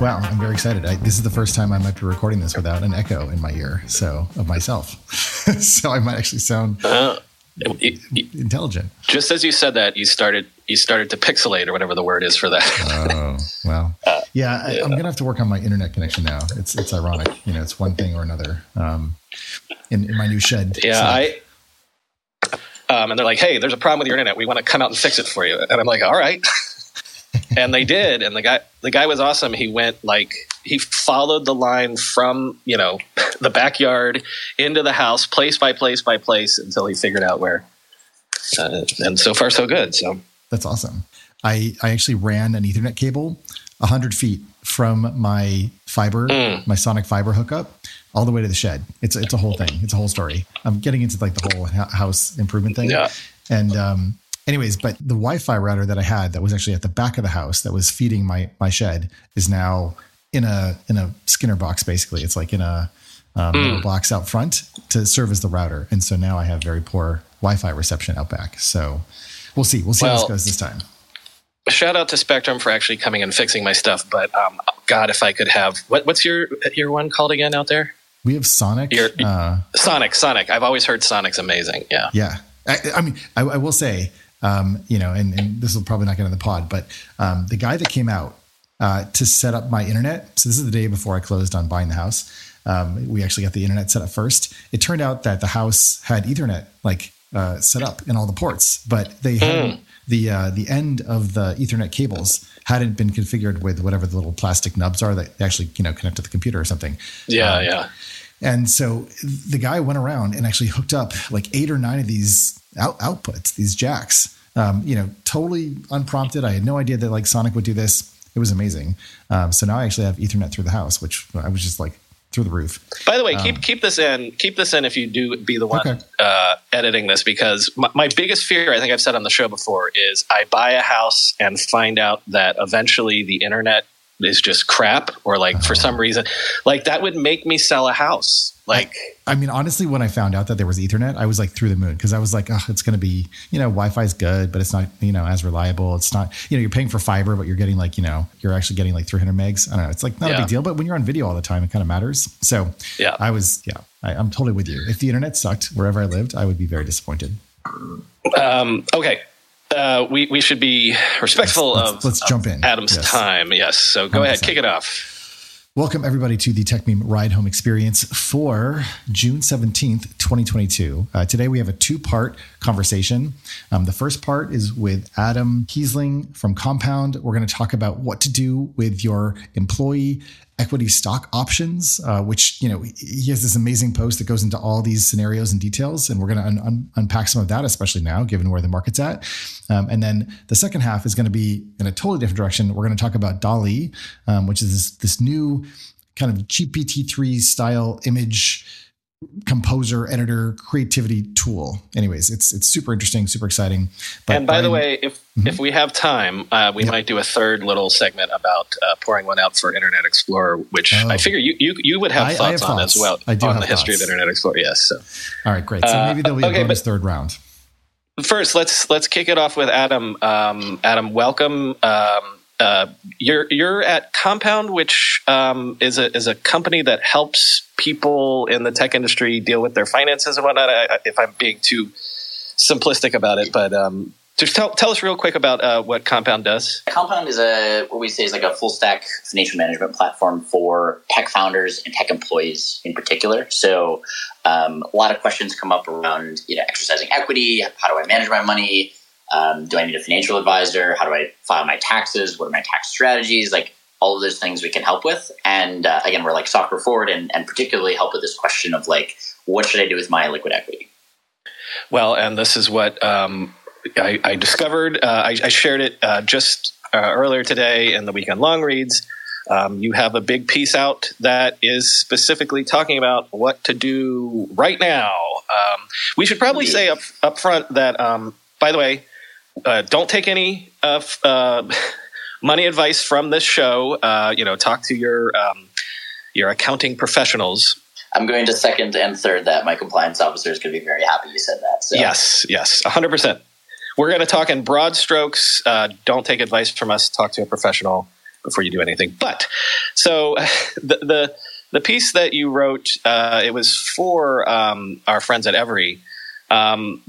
Wow, I'm very excited. I, this is the first time I might be recording this without an echo in my ear, so of myself. so I might actually sound uh, it, it, intelligent. Just as you said that, you started you started to pixelate or whatever the word is for that. oh well, uh, yeah, I, am gonna have to work on my internet connection now. It's it's ironic, you know, it's one thing or another. Um, in, in my new shed. Yeah, so. I. Um, and they're like, "Hey, there's a problem with your internet. We want to come out and fix it for you." And I'm like, "All right." and they did. And the guy the guy was awesome. He went like he followed the line from you know the backyard into the house place by place by place until he figured out where. Uh, and so far so good. So that's awesome. I i actually ran an ethernet cable 100 feet from my fiber mm. my sonic fiber hookup all the way to the shed. It's it's a whole thing. It's a whole story. I'm getting into like the whole house improvement thing. Yeah. And um anyways, but the Wi-Fi router that I had that was actually at the back of the house that was feeding my my shed is now in a in a Skinner box. Basically, it's like in a um, mm. box out front to serve as the router, and so now I have very poor Wi-Fi reception out back. So we'll see. We'll see well, how this goes this time. Shout out to Spectrum for actually coming and fixing my stuff. But um, God, if I could have what, what's your your one called again out there? We have Sonic. Your, uh, Sonic, Sonic. I've always heard Sonic's amazing. Yeah. Yeah. I, I mean, I, I, will say um, you know, and, and, this will probably not get in the pod, but um, the guy that came out uh, to set up my internet. So this is the day before I closed on buying the house. Um, we actually got the internet set up first. It turned out that the house had Ethernet like uh, set up in all the ports, but they had mm. the uh, the end of the Ethernet cables hadn't been configured with whatever the little plastic nubs are that actually you know connect to the computer or something. Yeah, um, yeah. And so the guy went around and actually hooked up like eight or nine of these out, outputs, these jacks. Um, you know, totally unprompted. I had no idea that like Sonic would do this. It was amazing. Um, so now I actually have Ethernet through the house, which I was just like through the roof. By the way, um, keep keep this in. Keep this in if you do be the one okay. uh, editing this, because my, my, biggest fear, I think I've said on the show before, is I buy a house and find out that eventually the internet is just crap, or like for some oh. reason, like that would make me sell a house. Like, I, I, mean, honestly, when I found out that there was Ethernet, I was like through the moon because I was like, oh, it's going to be, you know, Wi Fi is good, but it's not, you know, as reliable. It's not, you know, you're paying for fiber, but you're getting like, you know, you're actually getting like 300 megs. I don't know. It's like not yeah. a big deal, but when you're on video all the time, it kind of matters. So, yeah, I was, yeah, I, I'm totally with you. If the internet sucked wherever I lived, I would be very disappointed. Um, okay. Uh, we, we should be respectful let's, let's, of let's jump in. Adam's yes. time. Yes. So go 100%. ahead, kick it off. Welcome, everybody, to the Techmeme Ride Home Experience for June 17th, 2022. Uh, today, we have a two part conversation. Um, the first part is with Adam Keesling from Compound. We're going to talk about what to do with your employee equity stock options, uh, which, you know, he has this amazing post that goes into all these scenarios and details. And we're going to un- un- unpack some of that, especially now, given where the market's at. Um, and then the second half is going to be in a totally different direction. We're going to talk about DALL-E, um, which is this, this new kind of GPT-3 style image composer editor creativity tool anyways it's it's super interesting super exciting but and by I'm, the way if mm-hmm. if we have time uh, we yep. might do a third little segment about uh, pouring one out for internet explorer which oh. i figure you, you you would have I, thoughts I have on thoughts. as well I do on the thoughts. history of internet explorer yes so all right great so uh, maybe there'll be a okay, bonus but, third round first let's let's kick it off with adam um, adam welcome um, uh, you're you're at Compound, which um, is a is a company that helps people in the tech industry deal with their finances and whatnot. I, if I'm being too simplistic about it, but um, just tell tell us real quick about uh, what Compound does. Compound is a what we say is like a full stack financial management platform for tech founders and tech employees in particular. So um, a lot of questions come up around you know exercising equity. How do I manage my money? Um, do I need a financial advisor? How do I file my taxes? What are my tax strategies? Like all of those things we can help with. And uh, again, we're like software forward and, and particularly help with this question of like, what should I do with my liquid equity? Well, and this is what um, I, I, discovered. Uh, I, I, shared it uh, just uh, earlier today in the weekend long reads. Um, you have a big piece out that is specifically talking about what to do right now. Um, we should probably say up, up front that, um, by the way, uh, don't take any uh, uh, money advice from this show. Uh, you know, talk to your um, your accounting professionals. I'm going to second and third that. My compliance officer is going to be very happy you said that. So. Yes, yes, 100. We're going to talk in broad strokes. Uh, don't take advice from us. Talk to a professional before you do anything. But so the the, the piece that you wrote, uh, it was for um, our friends at Every. Um,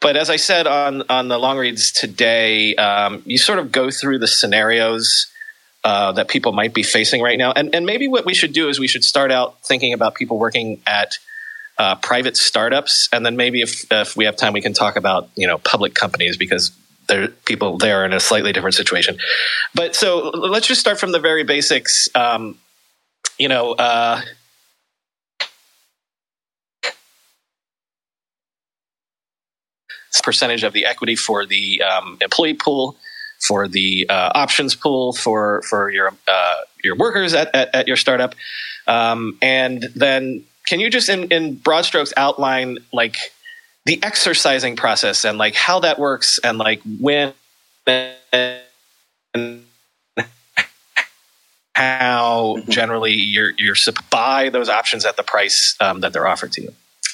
but as I said on on the long reads today, um, you sort of go through the scenarios uh, that people might be facing right now, and and maybe what we should do is we should start out thinking about people working at uh, private startups, and then maybe if if we have time, we can talk about you know public companies because there people there are in a slightly different situation. But so let's just start from the very basics. Um, you know. Uh, percentage of the equity for the um, employee pool, for the uh, options pool for for your uh, your workers at, at, at your startup, um, and then can you just in, in broad strokes outline like the exercising process and like how that works and like when and how generally you're you're buy those options at the price um, that they're offered to you.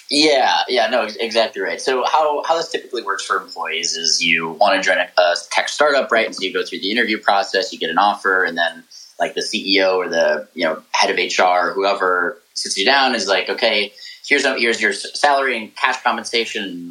Yeah, yeah, no, exactly right. So how how this typically works for employees is you want to join a, a tech startup, right? And so you go through the interview process, you get an offer, and then like the CEO or the you know head of HR, or whoever sits you down, is like, okay, here's here's your salary and cash compensation.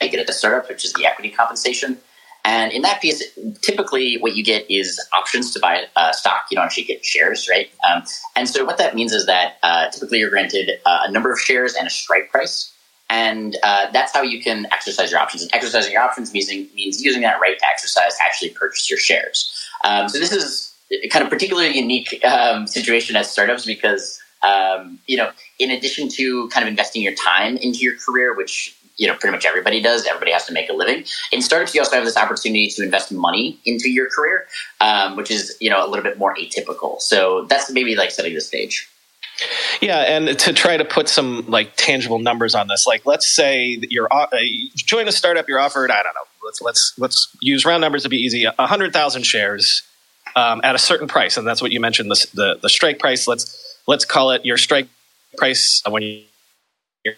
I get at the startup, which is the equity compensation. And in that piece, typically what you get is options to buy uh, stock. You don't actually get shares, right? Um, and so what that means is that uh, typically you're granted uh, a number of shares and a strike price. And uh, that's how you can exercise your options. And exercising your options means, means using that right to exercise to actually purchase your shares. Um, so this is kind of particularly unique um, situation as startups because um, you know, in addition to kind of investing your time into your career, which you know pretty much everybody does, everybody has to make a living. In startups, you also have this opportunity to invest money into your career, um, which is you know a little bit more atypical. So that's maybe like setting the stage. Yeah, and to try to put some like tangible numbers on this, like let's say that you're uh, join a startup, you're offered I don't know, let's let's let's use round numbers to be easy, hundred thousand shares um, at a certain price, and that's what you mentioned the, the the strike price. Let's let's call it your strike price when you're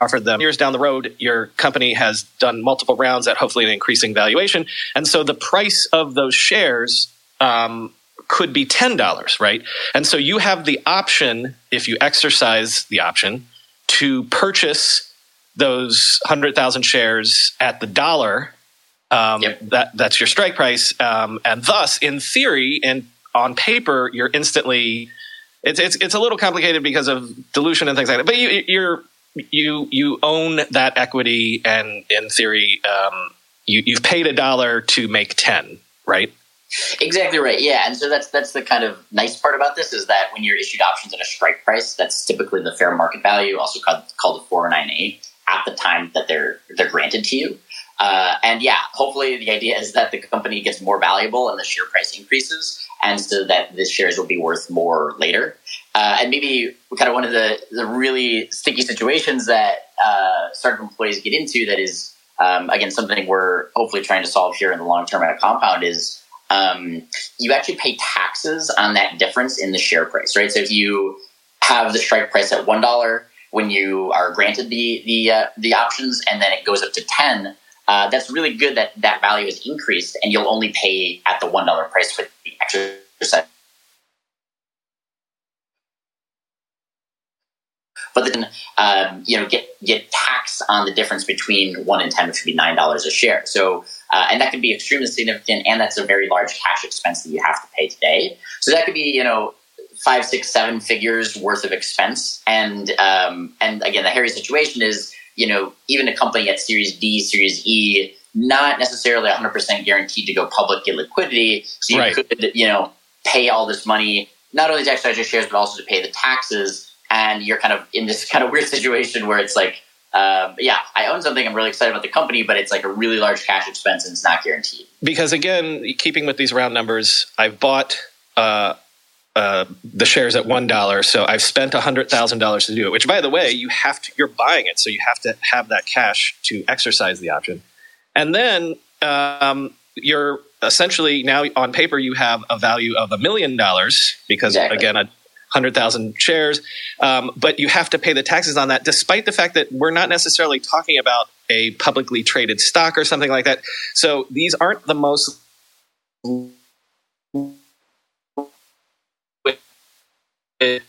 offered them years down the road your company has done multiple rounds at hopefully an increasing valuation and so the price of those shares um, could be $10 right and so you have the option if you exercise the option to purchase those 100000 shares at the dollar um, yep. that that's your strike price, um, and thus, in theory and on paper, you're instantly. It's, it's it's a little complicated because of dilution and things like that. But you you're you you own that equity, and in theory, um, you you've paid a dollar to make ten, right? Exactly right. Yeah, and so that's that's the kind of nice part about this is that when you're issued options at a strike price, that's typically the fair market value, also called called the 409A, at the time that they're they're granted to you. Uh, and yeah, hopefully the idea is that the company gets more valuable and the share price increases, and so that the shares will be worth more later. Uh, and maybe kind of one of the, the really sticky situations that uh, startup employees get into that is, um, again, something we're hopefully trying to solve here in the long term at a Compound is um, you actually pay taxes on that difference in the share price, right? So if you have the strike price at $1 when you are granted the, the, uh, the options and then it goes up to 10 uh, that's really good that that value is increased and you'll only pay at the $1 price for the exercise. But then, um, you know, get get tax on the difference between one and ten, which would be nine dollars a share. So, uh, and that can be extremely significant, and that's a very large cash expense that you have to pay today. So that could be, you know, five, six, seven figures worth of expense. And um, and again, the hairy situation is you know, even a company at Series D, Series E, not necessarily 100% guaranteed to go public, get liquidity. So you right. could, you know, pay all this money, not only to exercise your shares, but also to pay the taxes. And you're kind of in this kind of weird situation where it's like, um, yeah, I own something. I'm really excited about the company, but it's like a really large cash expense and it's not guaranteed. Because again, keeping with these round numbers, I've bought uh, uh, the shares at one dollar. So I've spent hundred thousand dollars to do it. Which, by the way, you have to. You're buying it, so you have to have that cash to exercise the option. And then um, you're essentially now on paper you have a value of a million dollars because exactly. again a, 100,000 shares. Um, but you have to pay the taxes on that, despite the fact that we're not necessarily talking about a publicly traded stock or something like that. So these aren't the most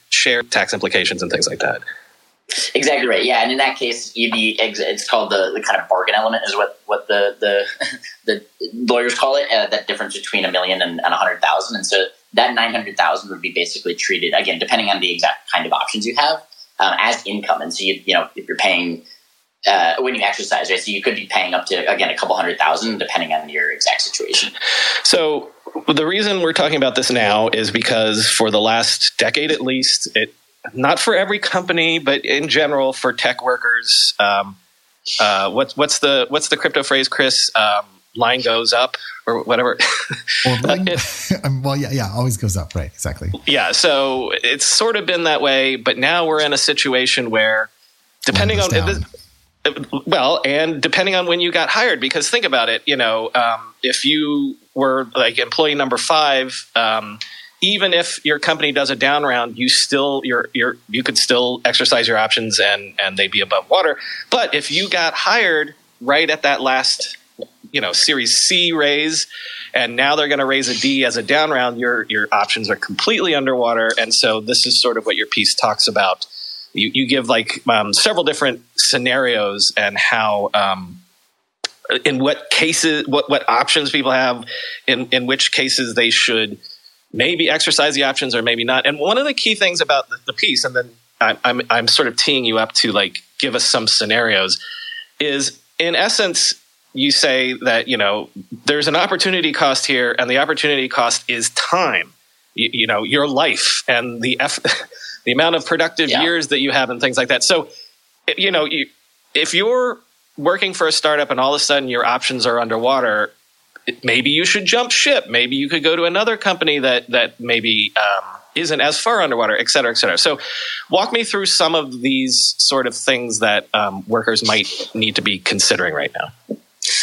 share tax implications and things like that. Exactly right. Yeah, and in that case, you'd be it's called the, the kind of bargain element is what what the the the lawyers call it. Uh, that difference between a million and a hundred thousand, and so that nine hundred thousand would be basically treated again, depending on the exact kind of options you have, um, as income. And so you you know if you're paying uh, when you exercise, right? So you could be paying up to again a couple hundred thousand, depending on your exact situation. So the reason we're talking about this now is because for the last decade at least, it not for every company, but in general for tech workers. Um, uh, what's what's the what's the crypto phrase, Chris? Um, line goes up or whatever. Or line, well, yeah, yeah, always goes up, right? Exactly. Yeah, so it's sort of been that way, but now we're in a situation where, depending on this, well, and depending on when you got hired, because think about it, you know, um, if you were like employee number five. Um, even if your company does a down round, you still you're, you're, you could still exercise your options and and they'd be above water. But if you got hired right at that last you know Series C raise, and now they're going to raise a D as a down round, your your options are completely underwater. And so this is sort of what your piece talks about. You, you give like um, several different scenarios and how. Um, in what cases, what what options people have, in in which cases they should maybe exercise the options or maybe not. And one of the key things about the, the piece, and then I'm, I'm, I'm sort of teeing you up to like give us some scenarios, is in essence, you say that you know there's an opportunity cost here, and the opportunity cost is time. You, you know, your life and the F, the amount of productive yeah. years that you have and things like that. So, you know, you, if you're working for a startup and all of a sudden your options are underwater, maybe you should jump ship. Maybe you could go to another company that that maybe um, isn't as far underwater, et cetera, et cetera. So, walk me through some of these sort of things that um, workers might need to be considering right now.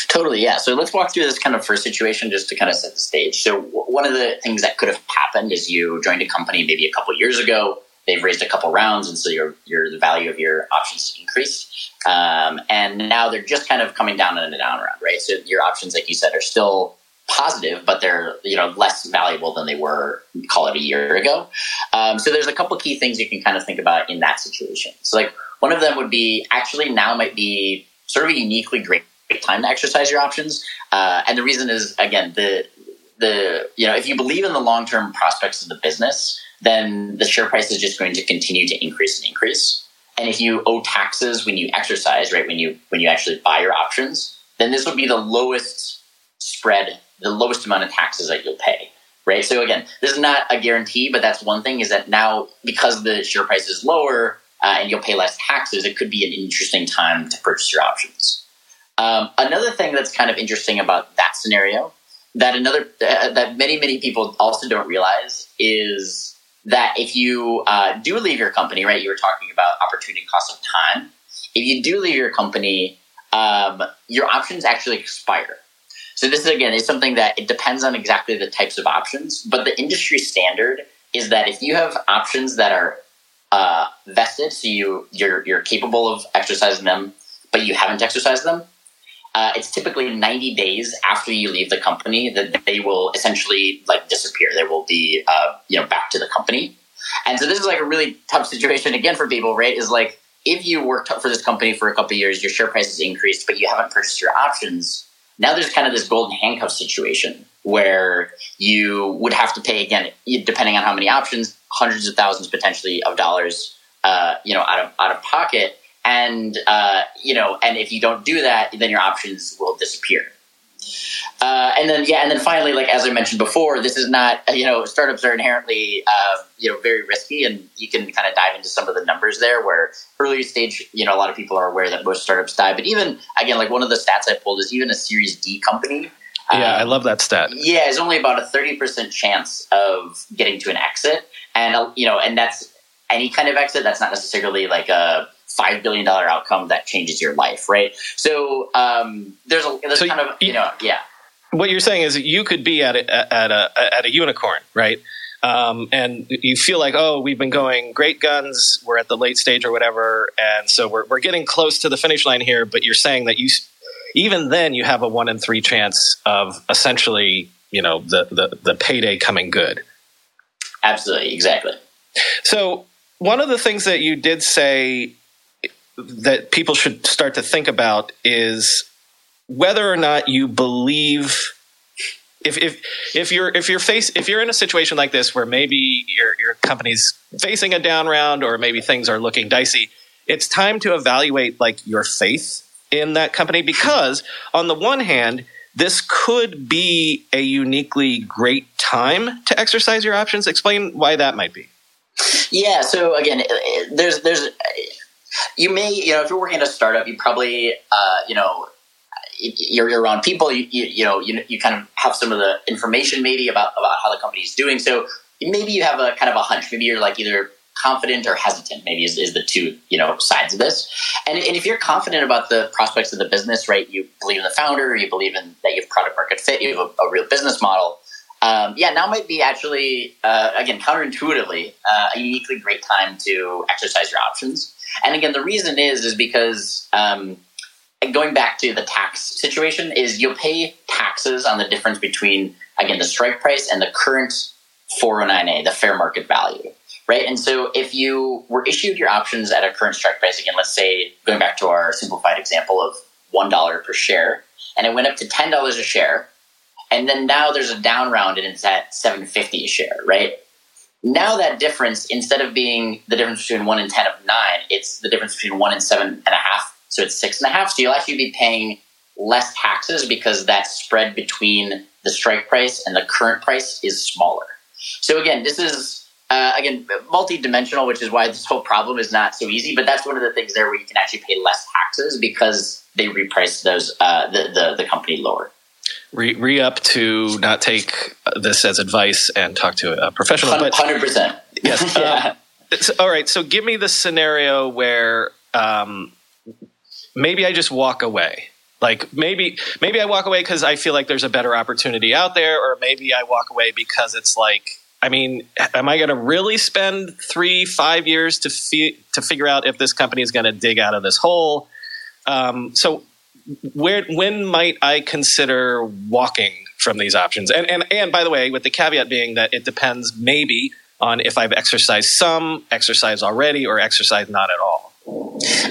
Totally, yeah. So let's walk through this kind of first situation just to kind of set the stage. So one of the things that could have happened is you joined a company maybe a couple years ago. They've raised a couple rounds, and so your your the value of your options increased. Um, and now they're just kind of coming down in a down round, right? So your options, like you said, are still positive, but they're you know less valuable than they were call it a year ago. Um, so there's a couple key things you can kind of think about in that situation. So like one of them would be actually now might be sort of a uniquely great time to exercise your options, uh, and the reason is again the the you know if you believe in the long term prospects of the business, then the share price is just going to continue to increase and increase. And if you owe taxes when you exercise, right, when you when you actually buy your options, then this would be the lowest spread, the lowest amount of taxes that you'll pay. Right. So again, this is not a guarantee, but that's one thing is that now because the share price is lower uh, and you'll pay less taxes, it could be an interesting time to purchase your options. Um, another thing that's kind of interesting about that scenario that another uh, that many many people also don't realize is that if you uh, do leave your company, right, you were talking about opportunity cost of time. If you do leave your company, um, your options actually expire. So this is again is something that it depends on exactly the types of options, but the industry standard is that if you have options that are uh, vested, so you you're you're capable of exercising them, but you haven't exercised them, uh, it's typically 90 days after you leave the company that they will essentially like disappear. They will be, uh, you know, back to the company. And so this is like a really tough situation again for people, right? Is like if you worked for this company for a couple years, your share price has increased, but you haven't purchased your options. Now there's kind of this golden handcuff situation where you would have to pay again, depending on how many options, hundreds of thousands potentially of dollars, uh, you know, out of out of pocket and uh, you know, and if you don't do that, then your options will disappear. Uh, and then yeah, and then finally, like as I mentioned before, this is not you know startups are inherently uh, you know very risky, and you can kind of dive into some of the numbers there. Where early stage, you know, a lot of people are aware that most startups die, but even again, like one of the stats I pulled is even a Series D company. Yeah, um, I love that stat. Yeah, it's only about a thirty percent chance of getting to an exit, and uh, you know, and that's any kind of exit. That's not necessarily like a five billion dollar outcome that changes your life, right? So um, there's a there's so kind of you know yeah. What you're saying is you could be at a, at a at a unicorn, right? um, and you feel like, oh, we've been going great guns, we're at the late stage or whatever, and so we're we're getting close to the finish line here. But you're saying that you, even then, you have a one in three chance of essentially, you know, the the, the payday coming good. Absolutely, exactly. So one of the things that you did say that people should start to think about is whether or not you believe if if if you're if you're face if you're in a situation like this where maybe your your company's facing a down round or maybe things are looking dicey, it's time to evaluate like your faith in that company because on the one hand, this could be a uniquely great time to exercise your options. Explain why that might be. Yeah. So again, there's there's you may you know if you're working at a startup, you probably uh, you know you're, you're around people, you, you, you, know, you, you kind of have some of the information maybe about, about how the company is doing. So maybe you have a kind of a hunch. Maybe you're like either confident or hesitant maybe is, is the two you know sides of this and, and if you're confident about the prospects of the business right you believe in the founder you believe in that you have product market fit you have a, a real business model um, yeah now might be actually uh, again counterintuitively uh, a uniquely great time to exercise your options and again the reason is is because um, going back to the tax situation is you'll pay taxes on the difference between again the strike price and the current 409a the fair market value right? And so if you were issued your options at a current strike price again let's say going back to our simplified example of $1 per share and it went up to $10 a share and then now there's a down round and it's at 750 a share right now that difference instead of being the difference between 1 and 10 of 9 it's the difference between 1 and 7 and a half so it's six and a half. So you'll actually be paying less taxes because that spread between the strike price and the current price is smaller. So again, this is uh, again multi-dimensional, which is why this whole problem is not so easy. But that's one of the things there where you can actually pay less taxes because they reprice those uh, the, the, the company lower. Re, re up to not take this as advice and talk to a professional. Hundred percent. Yes. yeah. Um, all right. So give me the scenario where um, maybe I just walk away. Like maybe maybe I walk away because I feel like there's a better opportunity out there, or maybe I walk away because it's like I mean, am I going to really spend three, five years to fi- to figure out if this company is going to dig out of this hole? Um, so, where when might I consider walking from these options? And and and by the way, with the caveat being that it depends maybe on if I've exercised some, exercise already, or exercise not at all.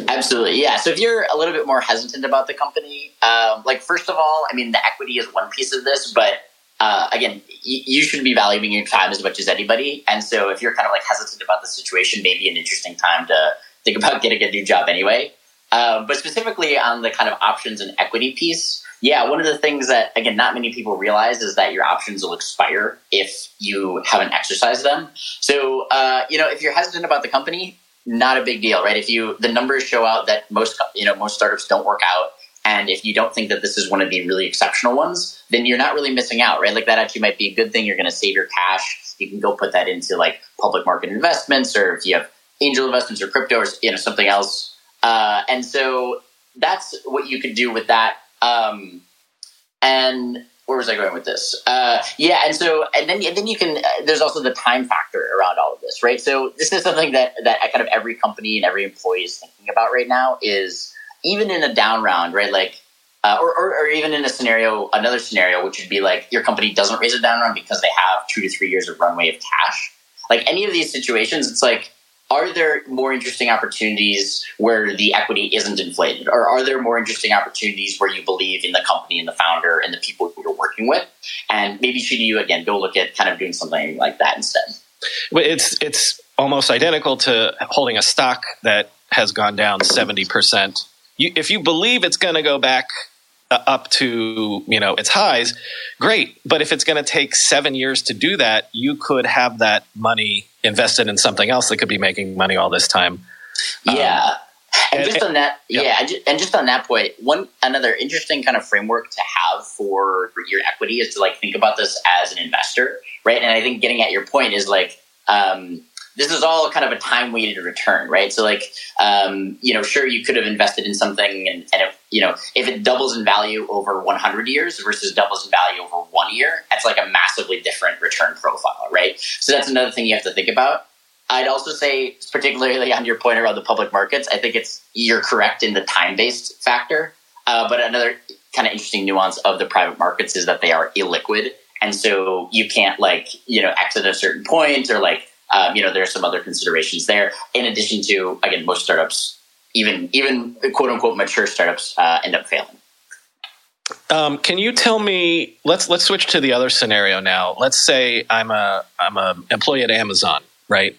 Absolutely, yeah. So if you're a little bit more hesitant about the company, um, like first of all, I mean, the equity is one piece of this, but uh, again, y- you should be valuing your time as much as anybody. And so if you're kind of like hesitant about the situation, maybe an interesting time to think about getting a new job anyway. Um, but specifically on the kind of options and equity piece, yeah, one of the things that again not many people realize is that your options will expire if you haven't exercised them. So uh, you know, if you're hesitant about the company, not a big deal, right? If you the numbers show out that most you know most startups don't work out, and if you don't think that this is one of the really exceptional ones, then you're not really missing out, right? Like that actually might be a good thing. You're going to save your cash. You can go put that into like public market investments, or if you have angel investments or crypto or you know something else. Uh, and so that's what you could do with that. Um, and where was I going with this? Uh, yeah, and so and then and then you can. Uh, there's also the time factor around all of this, right? So this is something that that kind of every company and every employee is thinking about right now. Is even in a down round, right? Like, uh, or, or, or even in a scenario, another scenario, which would be like your company doesn't raise a down round because they have two to three years of runway of cash. Like any of these situations, it's like are there more interesting opportunities where the equity isn't inflated? Or are there more interesting opportunities where you believe in the company and the founder and the people who you're working with? And maybe should you, again, go look at kind of doing something like that instead? It's, it's almost identical to holding a stock that has gone down 70%. You, if you believe it's going to go back up to you know its highs great. But if it's going to take seven years to do that you could have that money invested in something else that could be making money all this time. Yeah. Um, and, and, just on that yeah, yeah and just on that point one another interesting kind of framework to have for, for your equity is to like think about this as an investor right? And i think getting at your point is like um, this is all kind of a time weighted return, right? So, like, um, you know, sure, you could have invested in something and, and if, you know, if it doubles in value over 100 years versus doubles in value over one year, that's like a massively different return profile, right? So that's another thing you have to think about. I'd also say, particularly on your point around the public markets, I think it's you're correct in the time based factor. Uh, but another kind of interesting nuance of the private markets is that they are illiquid, and so you can't like you know exit at a certain point or like um, you know there are some other considerations there. In addition to again, most startups, even even quote unquote mature startups, uh, end up failing. Um, can you tell me? Let's let's switch to the other scenario now. Let's say I'm a I'm a employee at Amazon, right?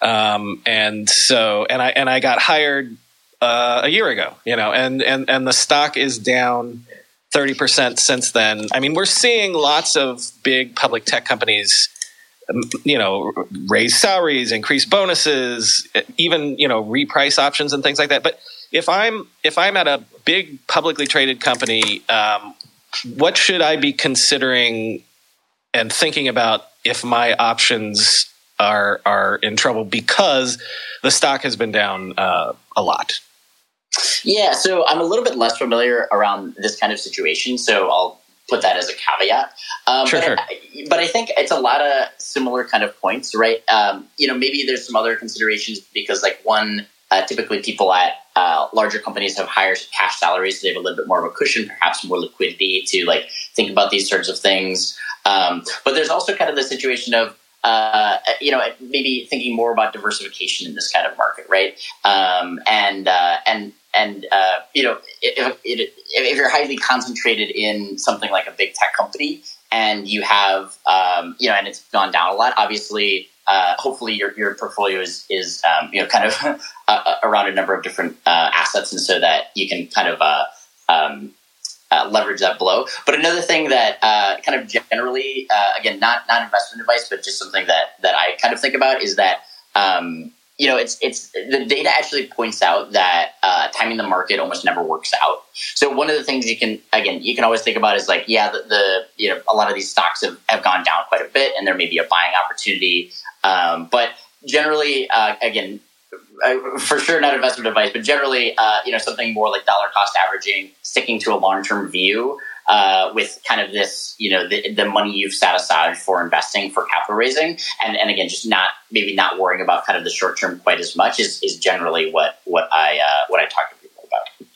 Um, and so and I and I got hired uh, a year ago, you know, and and and the stock is down thirty percent since then. I mean, we're seeing lots of big public tech companies, you know, raise salaries, increase bonuses, even you know, reprice options and things like that. But if I'm if I'm at a big publicly traded company, um, what should I be considering and thinking about if my options are are in trouble because the stock has been down uh, a lot? Yeah, so I'm a little bit less familiar around this kind of situation, so I'll put that as a caveat. Um, sure, but, sure. I, but I think it's a lot of similar kind of points, right? Um, you know, maybe there's some other considerations because, like, one, uh, typically people at uh, larger companies have higher cash salaries, so they have a little bit more of a cushion, perhaps more liquidity to like think about these sorts of things. Um, but there's also kind of the situation of uh, you know, maybe thinking more about diversification in this kind of market, right? Um, and uh, and and uh, you know, if, if, you're highly concentrated in something like a big tech company, and you have um, you know, and it's gone down a lot, obviously. Uh, hopefully, your, your portfolio is is um, you know kind of around a number of different uh, assets, and so that you can kind of uh, leverage that blow. But another thing that uh, kind of generally, uh, again, not not investment advice, but just something that that I kind of think about is that um, you know it's it's the data actually points out that uh, timing the market almost never works out. So one of the things you can again you can always think about is like yeah the, the you know a lot of these stocks have, have gone down quite a bit and there may be a buying opportunity, um, but generally uh, again for sure not investment advice, but generally, uh, you know, something more like dollar cost averaging, sticking to a long term view uh, with kind of this, you know, the, the, money you've set aside for investing for capital raising, and and again, just not maybe not worrying about kind of the short term quite as much is is generally what what I uh, what I talk to people about.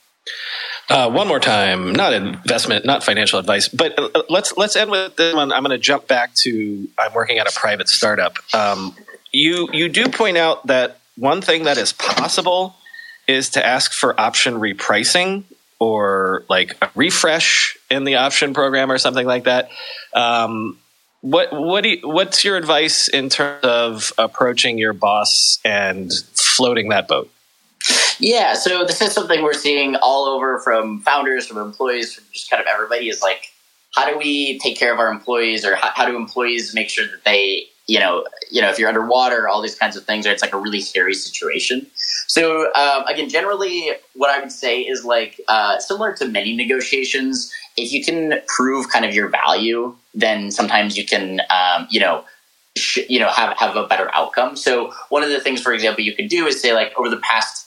Uh, one more time, not investment, not financial advice, but uh, let's let's end with this one. I'm going to jump back to I'm working at a private startup. Um, you you do point out that one thing that is possible is to ask for option repricing or like a refresh in the option program or something like that. Um, what what do you, what's your advice in terms of approaching your boss and floating that boat? Yeah, so this is something we're seeing all over from founders, from employees, from just kind of everybody is like, how do we take care of our employees or how, how do employees make sure that they you know, you know, if you're underwater, all these kinds of things, it's like a really scary situation. So um, again, generally, what I would say is like uh, similar to many negotiations. If you can prove kind of your value, then sometimes you can, um, you know, sh- you know, have have a better outcome. So one of the things, for example, you could do is say like over the past,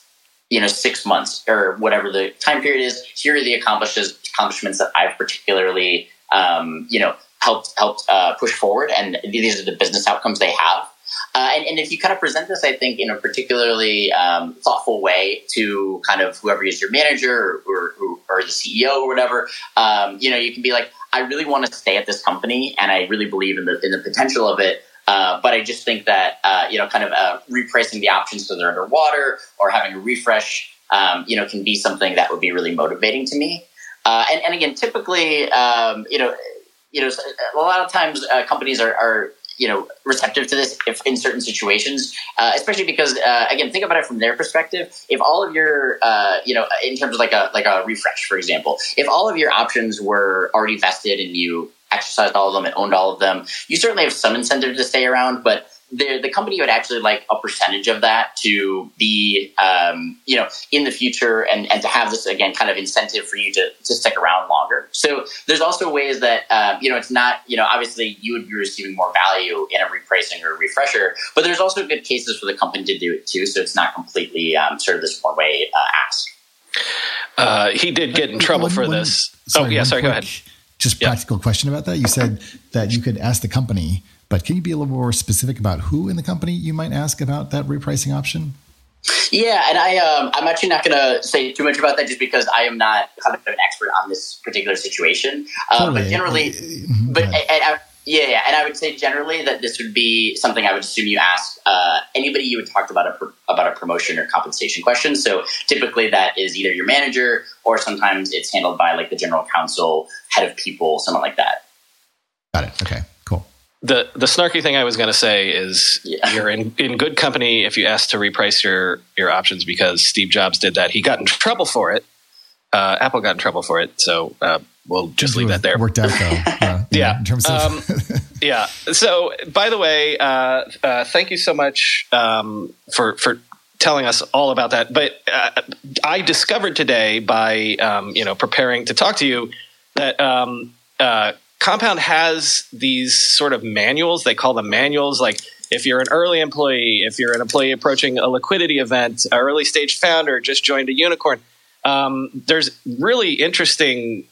you know, six months or whatever the time period is, here are the accomplishments accomplishments that I've particularly, um, you know, helped helped uh, push forward, and these are the business outcomes they have. Uh, and, and, if you kind of present this, I think, in a particularly um, thoughtful way to kind of whoever is your manager or, or, or the CEO or whatever, um, you know, you can be like, I really want to stay at this company, and I really believe in the in the potential of it. Uh, but I just think that uh, you know, kind of uh, repricing the options so they're underwater or having a refresh, um, you know, can be something that would be really motivating to me. Uh, and, and, again, typically, um, you know, you know, a lot of times uh, companies are, are, you know, receptive to this if in certain situations, uh, especially because, uh, again, think about it from their perspective. If all of your, uh, you know, in terms of like a like a refresh, for example, if all of your options were already vested and you exercised all of them and owned all of them, you certainly have some incentive to stay around, but the, the company would actually like a percentage of that to be, um, you know, in the future and, and to have this, again, kind of incentive for you to, to stick around longer. So there's also ways that, uh, you know, it's not, you know, obviously you would be receiving more value in a repricing or a refresher, but there's also good cases for the company to do it too. So it's not completely um, sort of this one way uh, ask. Uh, he did get in trouble for this. Sorry, oh, yeah, sorry, quick, go ahead. Just practical yep. question about that. You said that you could ask the company, but can you be a little more specific about who in the company you might ask about that repricing option? Yeah, and I um, I'm actually not going to say too much about that just because I am not kind of an expert on this particular situation. Uh, totally. But generally, mm-hmm. but and, and yeah, yeah, and I would say generally that this would be something I would assume you ask uh, anybody you would talk about a about a promotion or compensation question. So typically that is either your manager or sometimes it's handled by like the general counsel, head of people, someone like that. Got it. Okay the the snarky thing I was going to say is yeah. you're in, in good company if you ask to reprice your your options because Steve Jobs did that. He got in trouble for it. Uh, Apple got in trouble for it, so uh, we'll just leave that there. Worked out though. Uh, yeah. In terms of um, yeah. So by the way, uh, uh, thank you so much um, for for telling us all about that. But uh, I discovered today by um, you know preparing to talk to you that um, Compound has these sort of manuals. They call them manuals. Like if you're an early employee, if you're an employee approaching a liquidity event, an early stage founder just joined a unicorn. Um, there's really interesting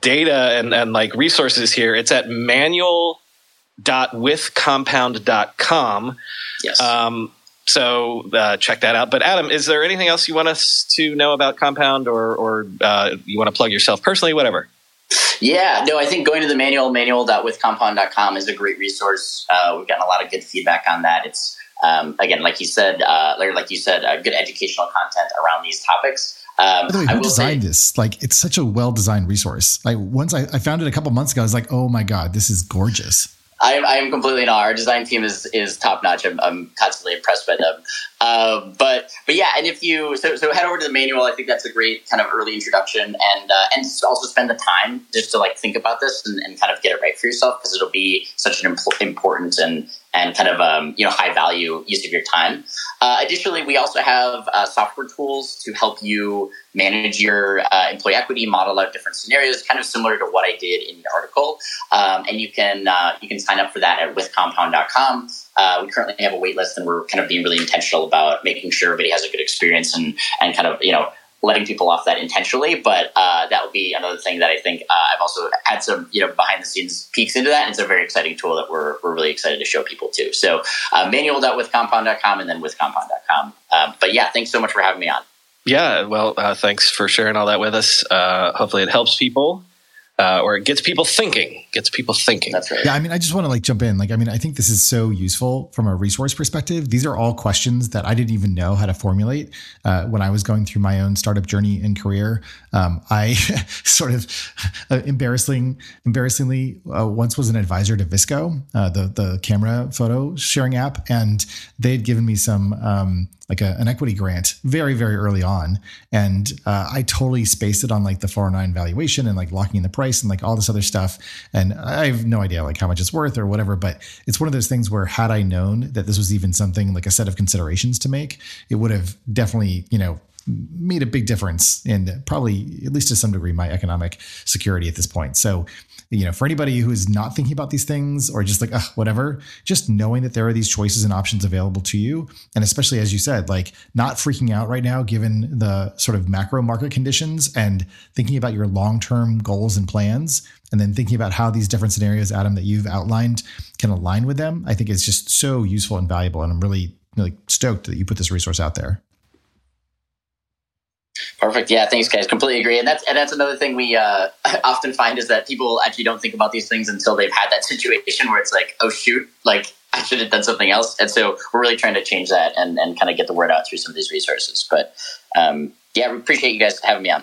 data and, and like resources here. It's at manual.withcompound.com. Yes. Um, so uh, check that out. But Adam, is there anything else you want us to know about Compound, or, or uh, you want to plug yourself personally, whatever? Yeah, no, I think going to the manual, manual.withcompound.com is a great resource. Uh, we've gotten a lot of good feedback on that. It's, um, again, like you said, uh, like you said, uh, good educational content around these topics. Um, By the way, who designed say, this? Like, it's such a well designed resource. Like, once I, I found it a couple months ago, I was like, oh my God, this is gorgeous. I, I am completely awe. Our design team is is top notch. I'm, I'm constantly impressed by them. Uh, but but yeah, and if you so, so head over to the manual, I think that's a great kind of early introduction, and uh, and also spend the time just to like think about this and, and kind of get it right for yourself because it'll be such an imp- important and and kind of um, you know high value use of your time. Uh, additionally, we also have uh, software tools to help you manage your uh, employee equity, model out different scenarios, kind of similar to what I did in the article. Um, and you can uh, you can sign up for that at withcompound.com. Uh, we currently have a wait list, and we're kind of being really intentional about making sure everybody has a good experience and and kind of you know letting people off that intentionally. But uh, that would be another thing that I think uh, I've also had some you know behind the scenes peeks into that. And it's a very exciting tool that we're, we're really excited to show people too. So uh, manual.withcompound.com and then withcompound.com. Um, but yeah, thanks so much for having me on. Yeah, well, uh, thanks for sharing all that with us. Uh, hopefully, it helps people uh, or it gets people thinking. Gets people thinking. That's right. Yeah, I mean, I just want to like jump in. Like, I mean, I think this is so useful from a resource perspective. These are all questions that I didn't even know how to formulate uh, when I was going through my own startup journey and career. Um, I sort of uh, embarrassing, embarrassingly uh, once was an advisor to VSCO, uh, the the camera photo sharing app, and they had given me some. Um, like a, an equity grant very very early on and uh, i totally spaced it on like the 409 valuation and like locking in the price and like all this other stuff and i have no idea like how much it's worth or whatever but it's one of those things where had i known that this was even something like a set of considerations to make it would have definitely you know made a big difference in probably at least to some degree my economic security at this point. So you know, for anybody who is not thinking about these things or just like, whatever, just knowing that there are these choices and options available to you. And especially, as you said, like not freaking out right now, given the sort of macro market conditions and thinking about your long term goals and plans. And then thinking about how these different scenarios, Adam, that you've outlined can align with them, I think is just so useful and valuable. And I'm really, really stoked that you put this resource out there. Perfect. Yeah, thanks, guys. Completely agree. And that's and that's another thing we uh, often find is that people actually don't think about these things until they've had that situation where it's like, oh shoot, like I should have done something else. And so we're really trying to change that and, and kind of get the word out through some of these resources. But um, yeah, we appreciate you guys having me on.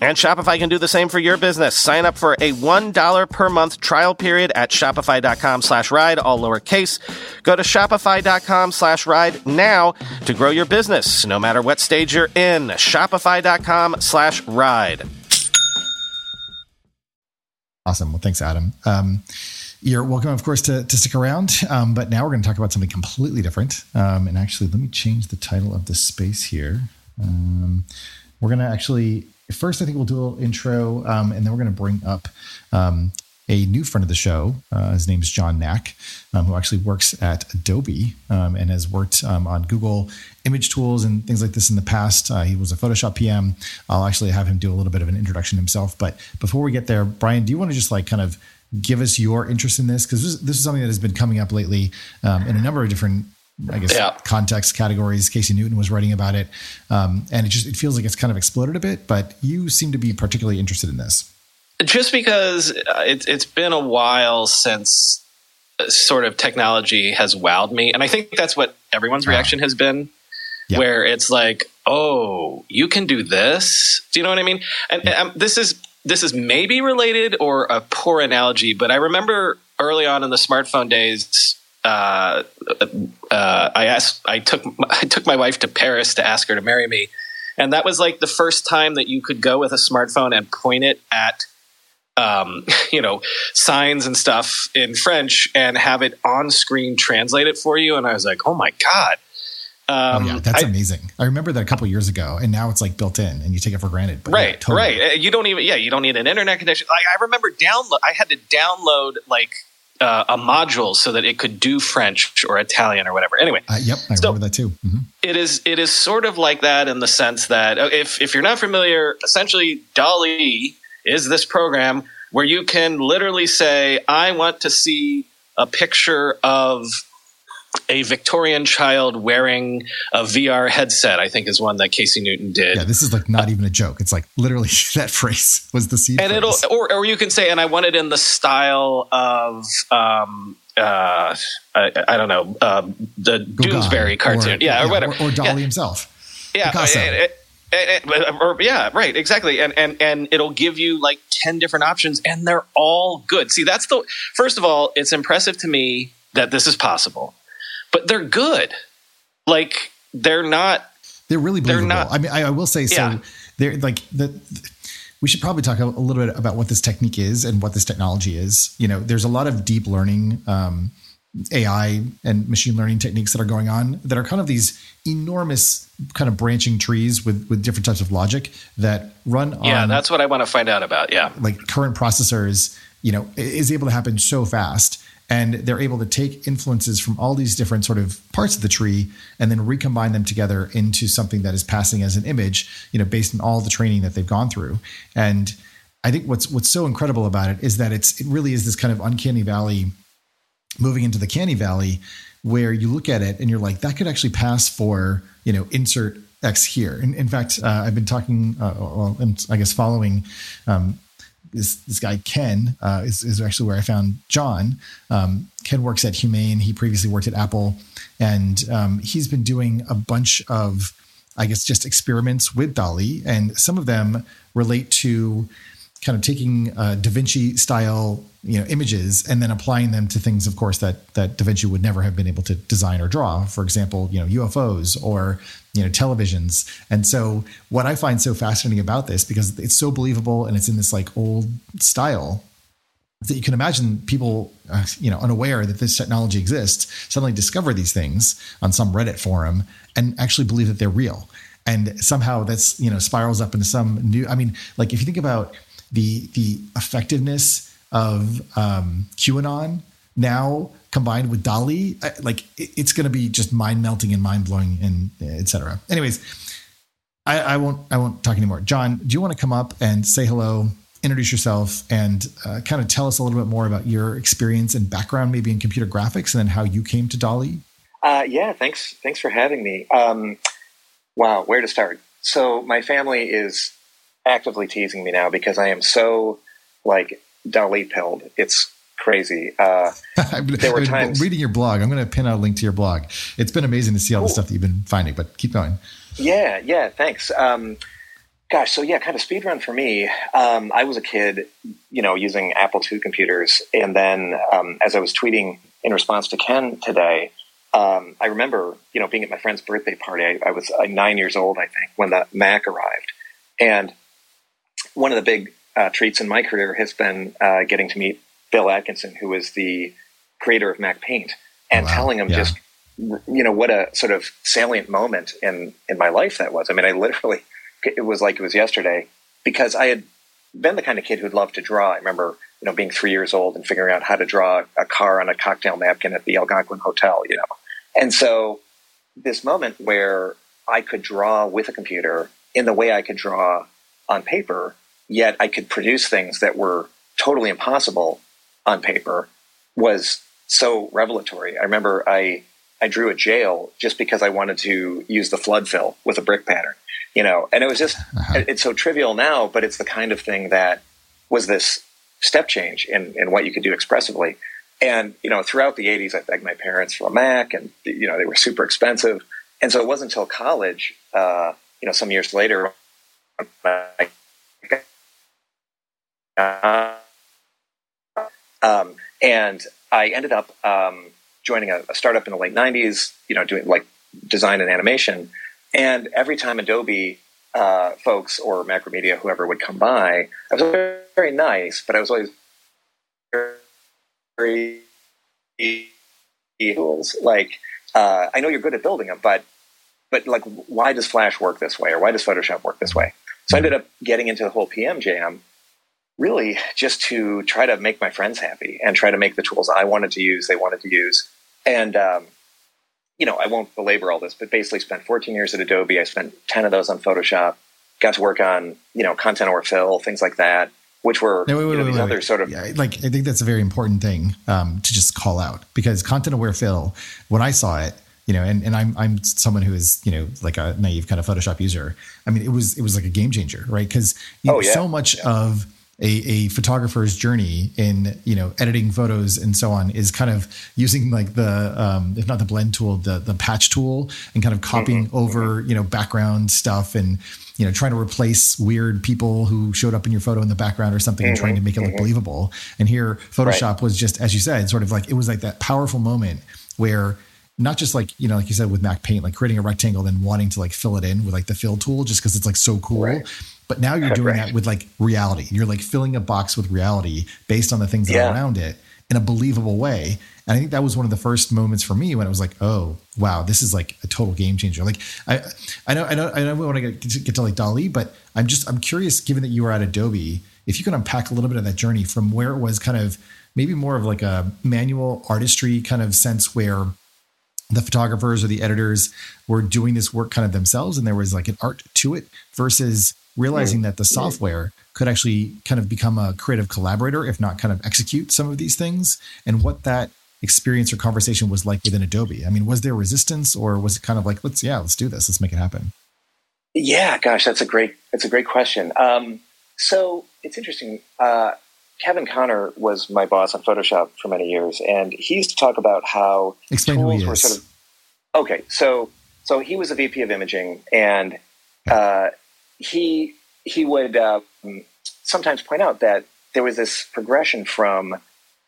And Shopify can do the same for your business. Sign up for a $1 per month trial period at shopify.com slash ride, all lowercase. Go to shopify.com slash ride now to grow your business, no matter what stage you're in. Shopify.com slash ride. Awesome. Well, thanks, Adam. Um, you're welcome, of course, to, to stick around. Um, but now we're going to talk about something completely different. Um, and actually, let me change the title of this space here. Um, we're going to actually, first, I think we'll do a little intro, um, and then we're going to bring up um, a new friend of the show. Uh, his name is John Nack, um, who actually works at Adobe um, and has worked um, on Google image tools and things like this in the past. Uh, he was a Photoshop PM. I'll actually have him do a little bit of an introduction himself. But before we get there, Brian, do you want to just like kind of give us your interest in this? Because this, this, is something that has been coming up lately um, in a number of different I guess yeah. context categories. Casey Newton was writing about it, um, and it just it feels like it's kind of exploded a bit. But you seem to be particularly interested in this just because it's it's been a while since sort of technology has wowed me, and I think that's what everyone's uh-huh. reaction has been. Yeah. Where it's like, oh, you can do this. Do you know what I mean? And, yeah. and um, this is this is maybe related or a poor analogy, but I remember early on in the smartphone days, uh, uh, I asked, I took, I took my wife to Paris to ask her to marry me, and that was like the first time that you could go with a smartphone and point it at um, you know, signs and stuff in French and have it on screen translate it for you. And I was like, oh my God. Um, oh, yeah, that's I, amazing. I remember that a couple years ago, and now it's like built in, and you take it for granted. But right, yeah, totally. right. Uh, you don't even, yeah, you don't need an internet connection. Like I remember download, I had to download like uh, a module so that it could do French or Italian or whatever. Anyway, uh, yep, I so remember that too. Mm-hmm. It is it is sort of like that in the sense that uh, if if you're not familiar, essentially DALL-E is this program where you can literally say, I want to see a picture of a Victorian child wearing a VR headset, I think is one that Casey Newton did. Yeah, this is like not even a joke. It's like literally that phrase was the seed. And phrase. it'll, or, or you can say, and I want it in the style of, um, uh, I, I, don't know, um, the Gauguin, Doonesbury cartoon. Or, yeah, or whatever. Or, or DALL-E yeah. himself. Yeah. Picasso. It, it, or, yeah, right, exactly, and and and it'll give you like ten different options, and they're all good. See, that's the first of all, it's impressive to me that this is possible, but they're good. Like they're not. They're really believable. They're not, I mean, I, I will say so. Yeah. They're like the. We should probably talk a, a, little bit about what this technique is and what this technology is. You know, there's a lot of deep learning. Um, AI and machine learning techniques that are going on that are kind of these enormous kind of branching trees with with different types of logic that run on yeah that's what i want to find out about yeah like current processors you know, is able to happen so fast. And they're able to take influences from all these different sort of parts of the tree and then recombine them together into something that is passing as an image, you know, based on all the training that they've gone through. And I think what's what's so incredible about it is that it's it really is this kind of uncanny valley moving into the canny valley where you look at it and you're like that could actually pass for you know insert X here. In, in fact, uh, I've been talking, uh, well, I guess following um, this this guy Ken uh, is, is actually where I found John. Um, Ken works at Humane. He previously worked at Apple, and um, he's been doing a bunch of, I guess, just experiments with DALL-E, and some of them relate to kind of taking uh, Da Vinci style you know images and then applying them to things of course that that Da Vinci would never have been able to design or draw. For example you know UFOs or you know televisions. And so what I find so fascinating about this because it's so believable and it's in this like old style that you can imagine people uh, you know unaware that this technology exists suddenly discover these things on some Reddit forum and actually believe that they're real. And somehow that's you know spirals up into some new I mean like if you think about the the effectiveness of um, QAnon now combined with DALL-E, like it's going to be just mind melting and mind blowing and etc. Anyways, I, I, won't I won't talk anymore. John, do you want to come up and say hello, introduce yourself, and uh, kind of tell us a little bit more about your experience and background, maybe in computer graphics, and then how you came to DALL-E? Uh, yeah, thanks thanks for having me. Um, wow, where to start? So my family is actively teasing me now because I am so like DALL-E pilled. It's crazy. Uh, there were times reading your blog. I'm going to pin out a link to your blog. It's been amazing to see all the stuff that you've been finding. But keep going. Yeah, yeah. Thanks. Um, gosh, so yeah, kind of speed run for me. Um, I was a kid, you know, using Apple II computers, and then um, as I was tweeting in response to Ken today, um, I remember, you know, being at my friend's birthday party. I, I was uh, nine years old, I think, when the Mac arrived, and one of the big uh, treats in my career has been uh, getting to meet Bill Atkinson, who is the creator of Mac Paint, and wow. telling him yeah. just you know what a sort of salient moment in in my life that was. I mean, I literally it was like it was yesterday because I had been the kind of kid who'd love to draw. I remember you know being three years old and figuring out how to draw a car on a cocktail napkin at the Algonquin Hotel, you know, and so this moment where I could draw with a computer in the way I could draw on paper yet I could produce things that were totally impossible on paper was so revelatory. I remember I I drew a jail just because I wanted to use the flood fill with a brick pattern, you know, and it was just uh-huh. it's so trivial now, but it's the kind of thing that was this step change in, in what you could do expressively. And you know, throughout the '80s, I begged my parents for a Mac, and you know, they were super expensive. And so it wasn't until college, uh, you know, some years later, I um, and I ended up um, joining a, a, startup in the late 90s, you know, doing like design and animation. And every time Adobe uh, folks or Macromedia, whoever would come by, I was very, nice, but I was always very tools. Like, uh, I know you're good at building them, but but like, why does Flash work this way, or why does Photoshop work this way? So I ended up getting into the whole PM jam, really just to try to make my friends happy and try to make the tools I wanted to use, they wanted to use. And, um, you know, I won't belabor all this, but basically spent 14 years at Adobe. I spent 10 of those on Photoshop, got to work on, you know, content aware fill, things like that, which were no, wait, wait, you know, wait, these other sort of. Yeah, like, I think that's a very important thing um, to just call out because content aware fill, when I saw it, you know, and, and I'm I'm someone who is you know like a naive kind of Photoshop user. I mean, it was it was like a game changer, right? Because oh, yeah. so much yeah. of a, a photographer's journey in you know editing photos and so on is kind of using like the um, if not the blend tool the the patch tool and kind of copying mm-hmm. over you know background stuff and you know trying to replace weird people who showed up in your photo in the background or something mm-hmm. and trying to make it look mm-hmm. believable and here photoshop right. was just as you said sort of like it was like that powerful moment where not just like you know like you said with mac paint like creating a rectangle then wanting to like fill it in with like the fill tool just because it's like so cool right but now you're doing right. that with like reality. You're like filling a box with reality based on the things that yeah. are around it in a believable way. And I think that was one of the first moments for me when it was like, oh wow, this is like a total game changer. Like I, I know, I know, I know we want to get, get to like DALL-E, but I'm just, I'm curious, given that you were at Adobe, if you can unpack a little bit of that journey from where it was kind of maybe more of like a manual artistry kind of sense where the photographers or the editors were doing this work kind of themselves and there was like an art to it versus realizing that the software could actually kind of become a creative collaborator if not kind of execute some of these things and what that experience or conversation was like within adobe. I mean was there resistance or was it kind of like let's yeah let's do this. Let's make it happen yeah gosh that's a great that's a great question. Um, so it's interesting uh, Kevin Connor was my boss on Photoshop for many years, and he used to talk about how Explain tools were sort of okay. So so he was a VP of imaging, and uh, he he would uh, sometimes point out that there was this progression from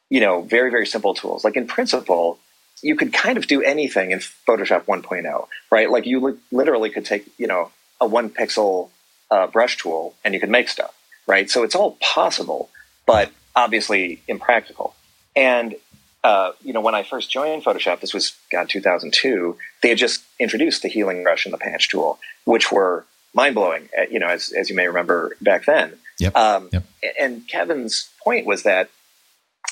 you know very very simple tools. Like in principle, you could kind of do anything in Photoshop 1.0, right? Like you li- literally could take you know a one pixel uh, brush tool and you could make stuff, right? So it's all possible but obviously impractical. And uh, you know, when I first joined Photoshop, this was God 2002. They had just introduced the healing brush and the patch tool, which were mind blowing. Uh, you know, as as you may remember back then. Yep. Um, yep. And Kevin's point was that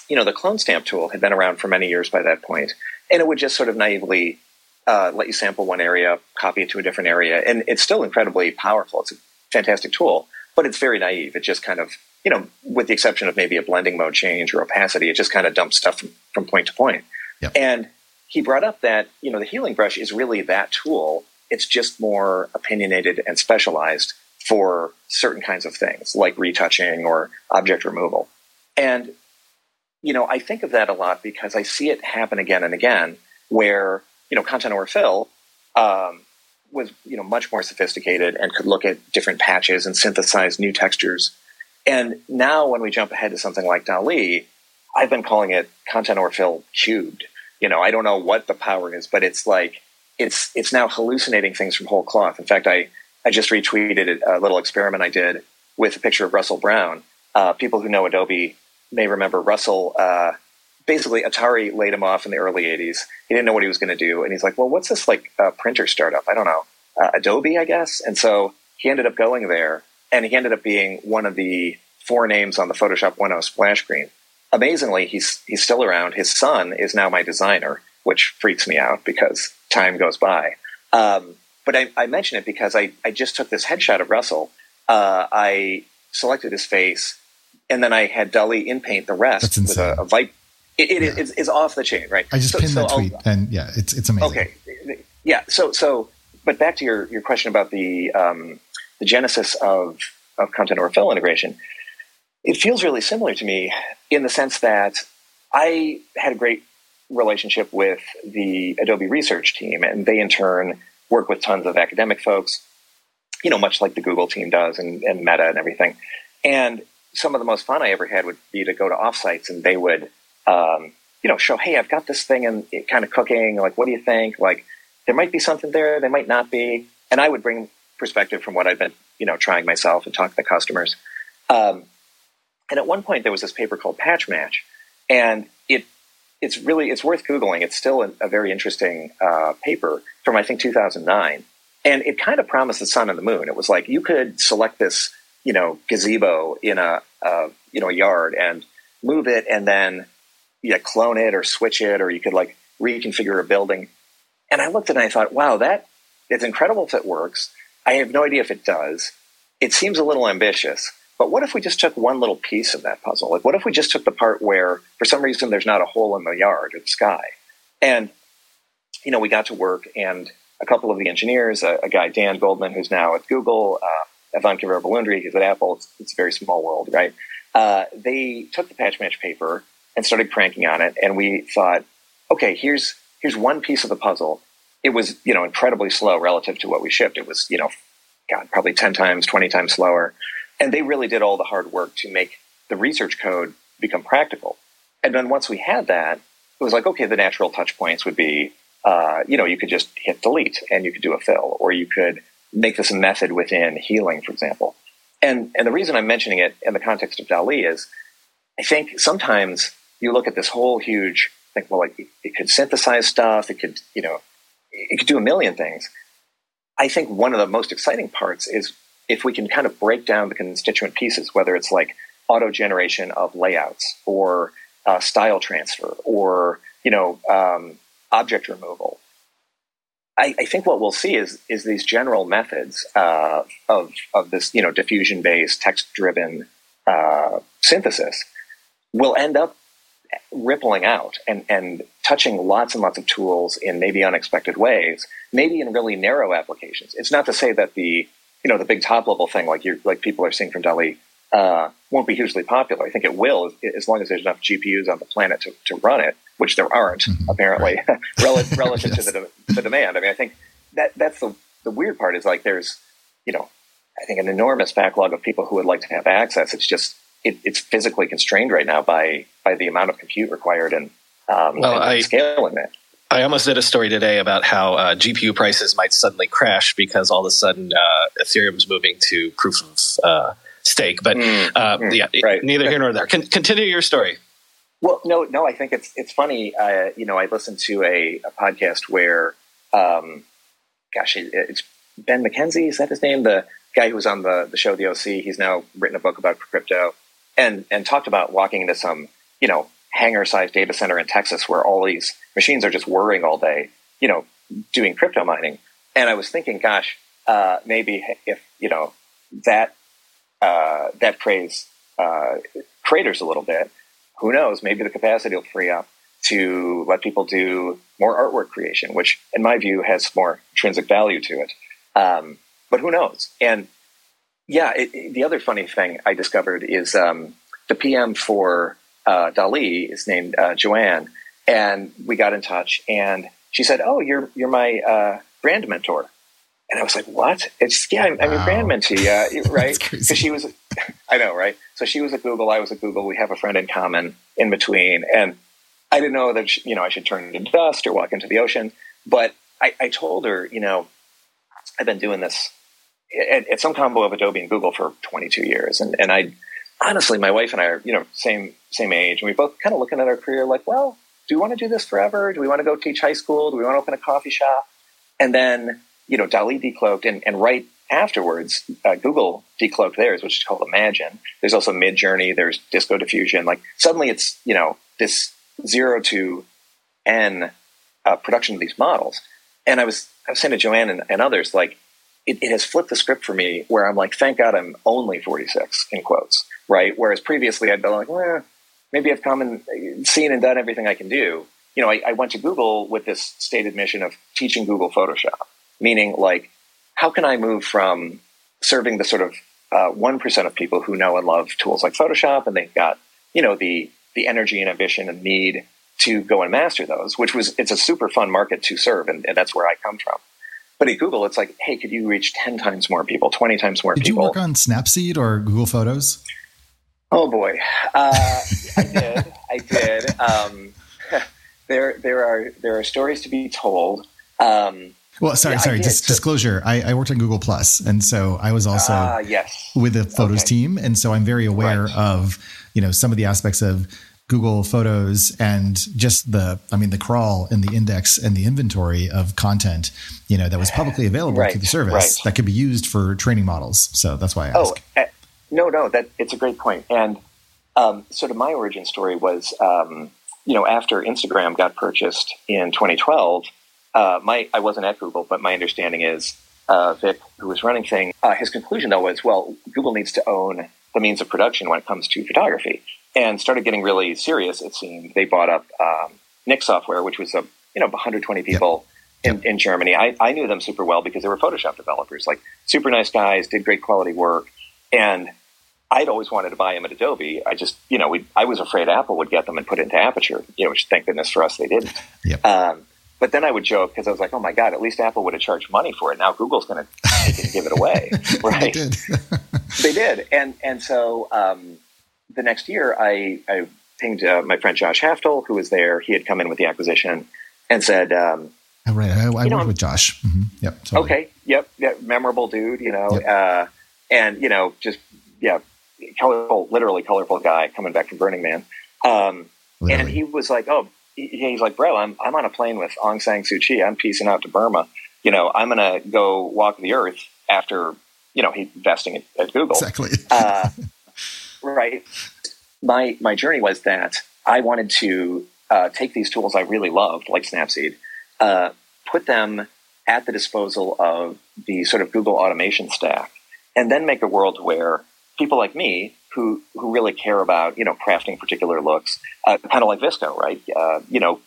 you know the clone stamp tool had been around for many years by that point, and it would just sort of naively uh, let you sample one area, copy it to a different area, and it's still incredibly powerful. It's a fantastic tool, but it's very naive. It just kind of you know, with the exception of maybe a blending mode change or opacity, it just kind of dumps stuff from, from point to point. Yep. And he brought up that, you know, the healing brush is really that tool. It's just more opinionated and specialized for certain kinds of things like retouching or object removal. And, you know, I think of that a lot because I see it happen again and again where, you know, content aware fill um, was, you know, much more sophisticated and could look at different patches and synthesize new textures and now when we jump ahead to something like DALL-E, I've been calling it content aware fill cubed. You know, I don't know what the power is, but it's like it's it's now hallucinating things from whole cloth. In fact, I I just retweeted a little experiment I did with a picture of Russell Brown. Uh, people who know Adobe may remember Russell. Uh, basically, Atari laid him off in the early '80s. He didn't know what he was going to do, and he's like, "Well, what's this like uh, printer startup? I don't know, uh, Adobe, I guess." And so he ended up going there and he ended up being one of the four names on the Photoshop 1.0 splash screen. Amazingly, he's he's still around. His son is now my designer, which freaks me out because time goes by. Um, but I, I, mention it because I, I just took this headshot of Russell. Uh, I selected his face, and then I had DALL-E inpaint the rest with a, a. It, it yeah. is, is, off the chain, right? I just so, pinned so that tweet, I'll, and yeah, it's it's amazing. Okay, yeah. So so, but back to your your question about the um, the genesis of, of content aware fill integration, it feels really similar to me in the sense that I had a great relationship with the Adobe research team, and they in turn work with tons of academic folks, you know, much like the Google team does and, and Meta and everything. And some of the most fun I ever had would be to go to offsites and they would, um, you know, show, hey, I've got this thing and kind of cooking. Like, what do you think? Like, there might be something there, there might not be. And I would bring perspective from what I've been, you know, trying myself and talking to customers. Um, and at one point, there was this paper called Patch Match, and it it's really it's worth googling. It's still a, a very interesting uh, paper from I think 2009, and it kind of promised the sun and the moon. It was like you could select this, you know, gazebo in a, a you know a yard and move it, and then know, clone it or switch it, or you could like reconfigure a building. And I looked at it and I thought, wow, that it's incredible if it works. I have no idea if it does. It seems a little ambitious, but what if we just took one little piece of that puzzle? Like, what if we just took the part where, for some reason, there's not a hole in the yard or the sky? And, you know, we got to work, and a couple of the engineers, a, a guy, Dan Goldman, who's now at Google, uh, Evan who's at Apple, it's, it's, a very small world, right? Uh, they took the patch match paper and started cranking on it, and we thought, okay, here's here's one piece of the puzzle it was you know incredibly slow relative to what we shipped. It was you know, God, probably ten times, twenty times slower, and they really did all the hard work to make the research code become practical. And then once we had that, it was like okay, the natural touch points would be uh, you know you could just hit delete and you could do a fill, or you could make this a method within healing, for example. And and the reason I'm mentioning it in the context of DALL-E is, I think sometimes you look at this whole huge think, well, like it could synthesize stuff, it could you know it could do a million things. I think one of the most exciting parts is if we can kind of break down the constituent pieces, whether it's like auto generation of layouts or uh, style transfer or you know um, object removal. I, I, think what we'll see is is these general methods uh, of of this you know diffusion based text driven uh, synthesis will end up rippling out and and touching lots and lots of tools in maybe unexpected ways, maybe in really narrow applications. It's not to say that the you know the big top level thing like you like people are seeing from DALL-E uh, won't be hugely popular. I think it will as long as there's enough GPUs on the planet to, to run it, which there aren't mm-hmm. apparently relative, relative yes. to the, the demand. I mean, I think that that's the the weird part is like there's you know I think an enormous backlog of people who would like to have access. It's just it, it's physically constrained right now by by the amount of compute required and, um, well, and I, scaling it. I almost did a story today about how uh, GPU prices might suddenly crash because all of a sudden uh, Ethereum's moving to proof of uh, stake. But mm, uh, mm, yeah, right. neither here nor there. Con- continue your story. Well, no, no. I think it's it's funny. Uh, you know, I listened to a, a podcast where, um, gosh, it, it's Ben McKenzie. Is that his name? The guy who was on the the show The OC. He's now written a book about crypto and and talked about walking into some you know hangar sized data center in Texas where all these machines are just whirring all day, you know, doing crypto mining. And I was thinking, gosh, uh, maybe if you know that uh, that craze uh, craters a little bit, who knows? Maybe the capacity will free up to let people do more artwork creation, which, in my view, has more intrinsic value to it. Um, but who knows? And yeah, it, it, the other funny thing I discovered is um, the PM for uh, DALL-E is named uh, Joanne, and we got in touch, and she said, "Oh, you're you're my uh, brand mentor," and I was like, "What?" It's yeah, I'm, I'm your brand mentee, uh, right? Because she was, I know, right? So she was at Google, I was at Google. We have a friend in common in between, and I didn't know that you know I should turn into dust or walk into the ocean, but I, I told her, you know, I've been doing this at, at some combo of Adobe and Google for 22 years, and and I honestly, my wife and I are, you know, same same age, and we both kind of looking at our career like, well, do we want to do this forever? Do we want to go teach high school? Do we want to open a coffee shop? And then, you know, DALL-E decloaked, and, and right afterwards, uh, Google decloaked theirs, which is called Imagen. There's also Midjourney. There's Disco Diffusion. Like suddenly, it's you know this zero to n uh, production of these models. And I was I was saying to Joanne and, and others like. It, it has flipped the script for me where I'm like, thank God I'm only 46 in quotes right? Whereas previously I'd been like, well, maybe I've come and seen and done everything I can do. You know, I, I went to Google with this stated mission of teaching Google Photoshop, meaning like, how can I move from serving the sort of uh, one of people who know and love tools like Photoshop, and they've got you know the the energy and ambition and need to go and master those, which was it's a super fun market to serve, and, and that's where I come from. But at Google, it's like, hey, could you reach ten times more people, twenty times more Did people? Did you work on Snapseed or Google Photos? Oh boy, uh, I did. I did. Um, there, there are there are stories to be told. Um, well, sorry, yeah, sorry. Dis- disclosure: I, I, worked on Google Plus, and so I was also uh, yes. with the Photos okay. team, and so I'm very aware right. of you know some of the aspects of Google Photos and just the, I mean, the crawl and the index and the inventory of content, you know, that was publicly available right. through the service right. that could be used for training models. So that's why I ask. Oh, no, no, that it's a great point. And um, sort of my origin story was, um, you know, after Instagram got purchased in 2012, uh, my I wasn't at Google, but my understanding is uh, Vic, who was running things, uh, his conclusion though was, well, Google needs to own the means of production when it comes to photography, and started getting really serious. It seemed they bought up um, Nik Software, which was a you know 120 people. Yep. In, in Germany, I, I knew them super well because they were Photoshop developers, like super nice guys, did great quality work, and I'd always wanted to buy them at Adobe. I just, you know, we, I was afraid Apple would get them and put it into Aperture, you know, which thank goodness for us they didn't. Yep. Um, but then I would joke because I was like, oh my God, at least Apple would have charged money for it. Now Google's going to take it and give it away. Right. they did. they did. And, and so um, the next year I, I pinged uh, my friend Josh Haftel, who was there. He had come in with the acquisition and said, um, oh, right. I, I worked know, with Josh. Mm-hmm. Yep. Totally. Okay. Yep. Yep. Memorable dude, you know, yep. uh, and, you know, just, yeah, colorful, literally colorful guy coming back from Burning Man. Um, and he was like, "Oh, he's like, bro, I'm I'm on a plane with Aung San Suu Kyi. I'm piecing out to Burma. You know, I'm gonna go walk the earth after you know he investing at, at Google. Exactly. uh, right. My my journey was that I wanted to uh, take these tools I really loved, like Snapseed, uh, put them at the disposal of the sort of Google automation stack, and then make a world where people like me who who really care about you know crafting particular looks, uh, kind of like VSCO, right? Uh, you know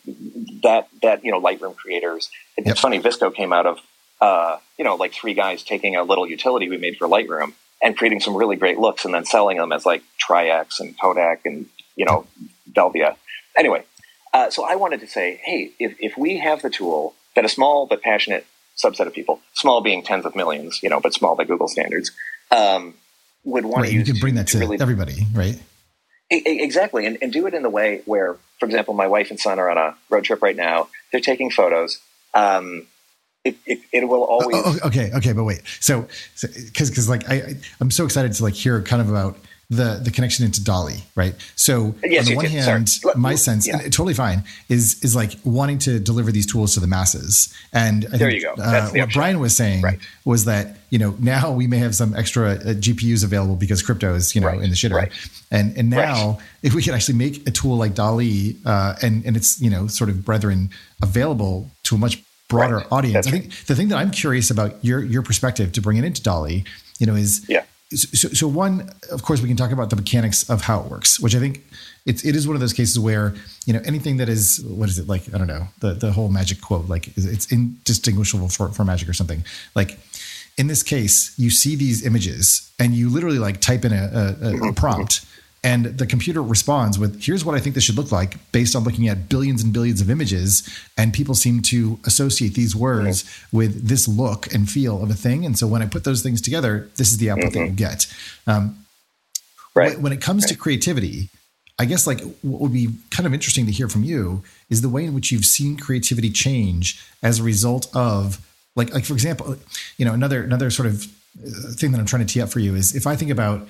that that you know Lightroom creators. It's yep. funny, VSCO came out of uh, you know like three guys taking a little utility we made for Lightroom and creating some really great looks, and then selling them as like Tri-X and Kodak and you know Velvia. Anyway, uh, so I wanted to say, hey, if if we have the tool that a small but passionate subset of people, small being tens of millions, you know, but small by Google standards, um, would want right, to use. You can bring that to, to really, everybody, right? Exactly, and, and do it in the way where, for example, my wife and son are on a road trip right now. They're taking photos. Um, it, it, it, will always. Oh, oh, okay, okay, but wait. So, because because like I, I I'm so excited to like hear kind of about the the connection into DALL-E, right? So yes, on the one hand, Sorry. my sense, yeah. totally fine, is is like wanting to deliver these tools to the masses. And I there think, you go. Uh, what Brian was saying right. was that you know now we may have some extra uh, GPUs available because crypto is you know right. in the shitter, right. and and now if we could actually make a tool like DALL-E uh, and and it's you know sort of brethren available to a much broader audience. That's I think the thing that I'm curious about your your perspective to bring it into DALL-E, you know, is yeah. so, so one, of course, we can talk about the mechanics of how it works, which I think it's it is one of those cases where you know anything that is what is it like I don't know the the whole magic quote like it's indistinguishable for, for magic or something. Like in this case you see these images and you literally like type in a, a, a prompt and the computer responds with here's what i think this should look like based on looking at billions and billions of images and people seem to associate these words mm-hmm. with this look and feel of a thing and so when i put those things together this is the output mm-hmm. that you get um, right when, it comes right. to creativity i guess like what would be kind of interesting to hear from you is the way in which you've seen creativity change as a result of like like for example you know another another sort of uh, thing that i'm trying to tee up for you is if i think about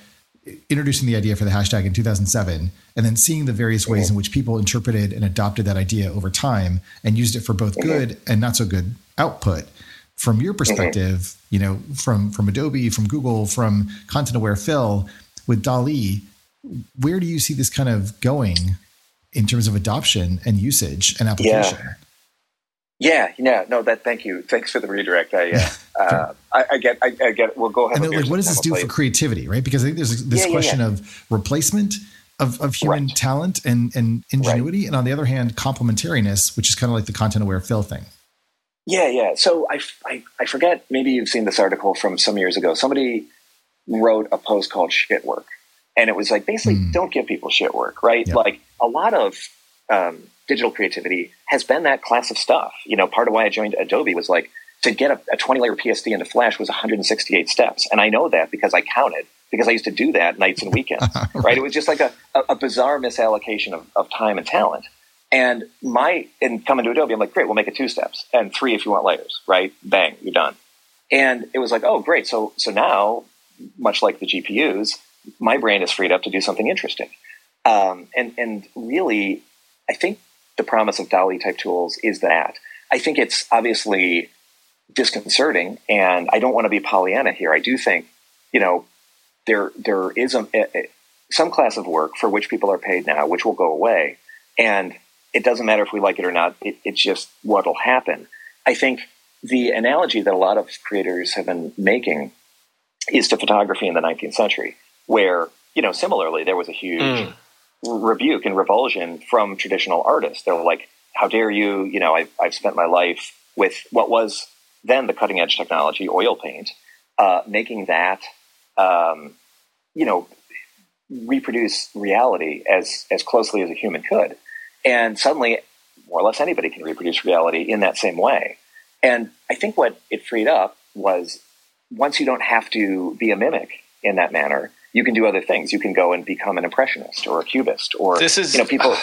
introducing the idea for the hashtag in 2007 and then seeing the various ways in which people interpreted and adopted that idea over time and used it for both mm-hmm. good and not so good output. From your mm-hmm. perspective you know from from adobe from google from content aware fill with DALL-E where do you see this kind of going in terms of adoption and usage and application? Yeah. Yeah, yeah, no, that. Thank you. Thanks for the redirect. I, uh, uh, I, I, get, I, I, get. We'll go ahead. And like, what does this do for creativity, right? Because I think there's this yeah, question yeah, yeah. of replacement of, of human right. talent and, and ingenuity, right. and on the other hand, complementariness, which is kind of like the content aware fill thing. Yeah, yeah. So I, I, I forget. Maybe you've seen this article from some years ago. Somebody wrote a post called "Shit Work," and it was like basically, mm. don't give people shit work, right? Like a lot of um, digital creativity has been that class of stuff. You know, part of why I joined Adobe was like to get a, a 20 layer PSD into Flash was 168 steps. And I know that because I counted, because I used to do that nights and weekends, right. right. It was just like a, a, bizarre misallocation of, of time and talent. And my, in coming to Adobe, I'm like, great, we'll make it two steps and three if you want layers, right? Bang, you're done. And it was like, oh, great. So, so now, much like the GPUs, my brain is freed up to do something interesting. Um, and, and really, I think the promise of DALL-E type tools is that. I think it's obviously disconcerting, and I don't want to be Pollyanna here. I do think, you know, there there is a, a, some class of work for which people are paid now, which will go away, and it doesn't matter if we like it or not. It, it's just what'll happen. I think the analogy that a lot of creators have been making is to photography in the 19th century, where you know similarly there was a huge mm rebuke and revulsion from traditional artists. They're like, how dare you? You know, I've, I've spent my life with what was then the cutting edge technology, oil paint, uh, making that, um, you know, reproduce reality as, as closely as a human could. And suddenly, more or less anybody can reproduce reality in that same way. And I think what it freed up was once you don't have to be a mimic in that manner, you can do other things. You can go and become an impressionist or a cubist or this is you know people.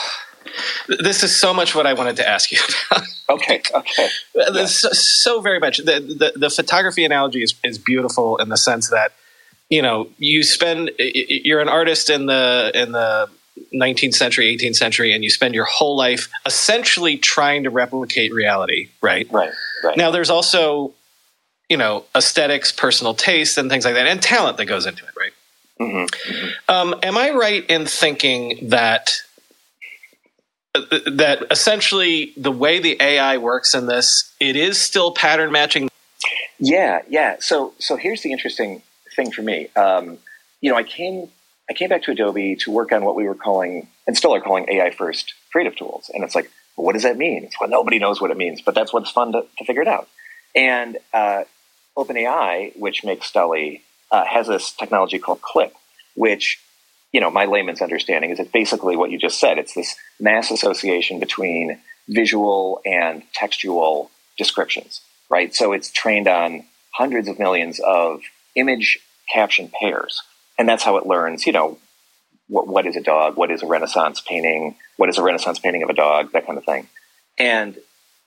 this is so much what I wanted to ask you about. okay, okay. Yeah. So, so, very much. The, the, the photography analogy is, is beautiful in the sense that you know you spend you're an artist in the in the 19th century, 18th century, and you spend your whole life essentially trying to replicate reality. Right. Right. Right. Now, there's also you know aesthetics, personal taste, and things like that, and talent that goes into it. Right. Mm-hmm. Mm-hmm. Um, am I right in thinking that uh, that essentially the way the AI works in this, it is still pattern matching? Yeah, yeah. So so here's the interesting thing for me. Um, you know, I came I came back to Adobe to work on what we were calling and still are calling AI first creative tools, and it's like, well, what does that mean? It's well, nobody knows what it means, but that's what's fun to, to figure it out. And uh, OpenAI, which makes DALL-E, uh, has this technology called CLIP, which, you know, my layman's understanding is it's basically what you just said. It's this mass association between visual and textual descriptions, right? So it's trained on hundreds of millions of image caption pairs. And that's how it learns, you know, what, what is a dog? What is a Renaissance painting? What is a Renaissance painting of a dog? That kind of thing. And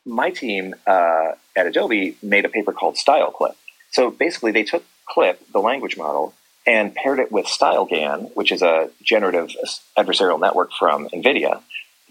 my team uh, at Adobe made a paper called Style Clip. So basically, they took Clip, the language model, and paired it with StyleGAN, which is a generative adversarial network from NVIDIA,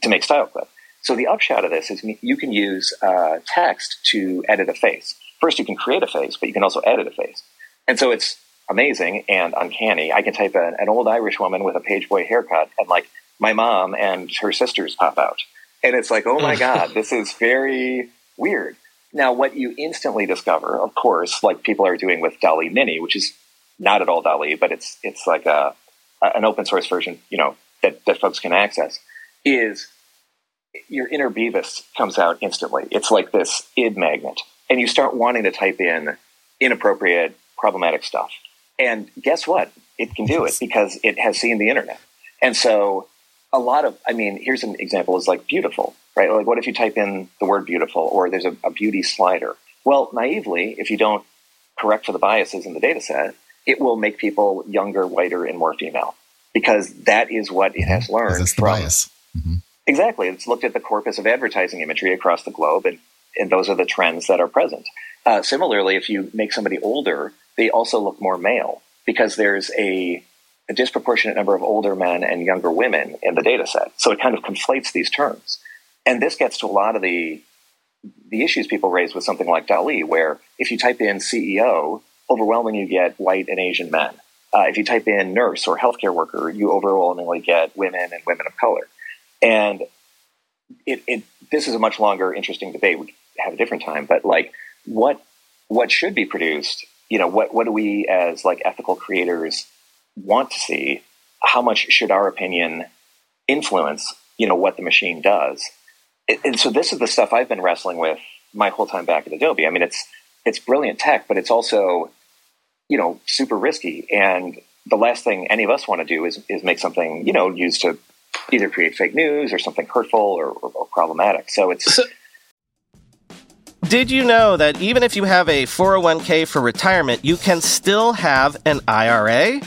to make Style Clip. So the upshot of this is you can use uh, text to edit a face. First, you can create a face, but you can also edit a face. And so it's amazing and uncanny. I can type an, an old Irish woman with a page boy haircut, and like my mom and her sisters pop out. And it's like, oh my God, this is very weird. Now, what you instantly discover, of course, like people are doing with DALL-E Mini, which is not at all DALL-E, but it's it's like a, an open source version, you know, that, that folks can access, is your inner Beavis comes out instantly. It's like this id magnet, and you start wanting to type in inappropriate, problematic stuff. And guess what? It can do it because it has seen the internet. And so a lot of, I mean, here's an example is like beautiful, right? Like what if you type in the word beautiful or there's a, a beauty slider? Well, naively, if you don't correct for the biases in the data set, it will make people younger, whiter, and more female because that is what it has learned. That's the from, bias. Mm-hmm. Exactly. It's looked at the corpus of advertising imagery across the globe, and, and those are the trends that are present. Uh, similarly, if you make somebody older, they also look more male because there's a a disproportionate number of older men and younger women in the data set. So it kind of conflates these terms. And this gets to a lot of the the issues people raise with something like DALL-E, where if you type in CEO, overwhelmingly you get white and Asian men. Uh, if you type in nurse or healthcare worker, you overwhelmingly get women and women of color. And it, it this is a much longer, interesting debate. We have a different time, but like what what should be produced? You know, what what do we as like ethical creators want to see how much should our opinion influence you know what the machine does. And so this is the stuff i've been wrestling with my whole time back at adobe. I mean it's it's brilliant tech but it's also you know super risky. And the last thing any of us want to do is is make something you know used to either create fake news or something hurtful or, or, or problematic. So it's so- did you know that even if you have a 401k for retirement, you can still have an IRA?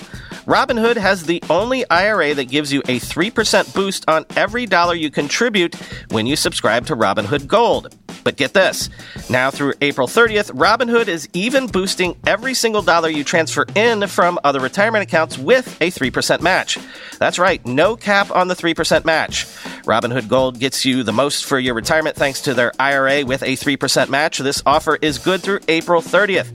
Robinhood has the only IRA that gives you a 3% boost on every dollar you contribute when you subscribe to Robinhood Gold. But get this now through April 30th, Robinhood is even boosting every single dollar you transfer in from other retirement accounts with a 3% match. That's right, no cap on the 3% match. Robinhood Gold gets you the most for your retirement thanks to their IRA with a 3% match. This offer is good through April 30th.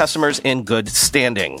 customers in good standing.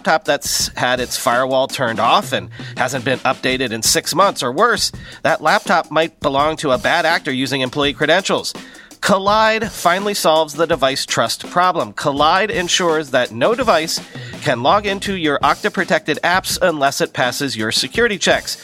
that's had its firewall turned off and hasn't been updated in six months, or worse, that laptop might belong to a bad actor using employee credentials. Kolide finally solves the device trust problem. Kolide ensures that no device can log into your Okta protected apps unless it passes your security checks.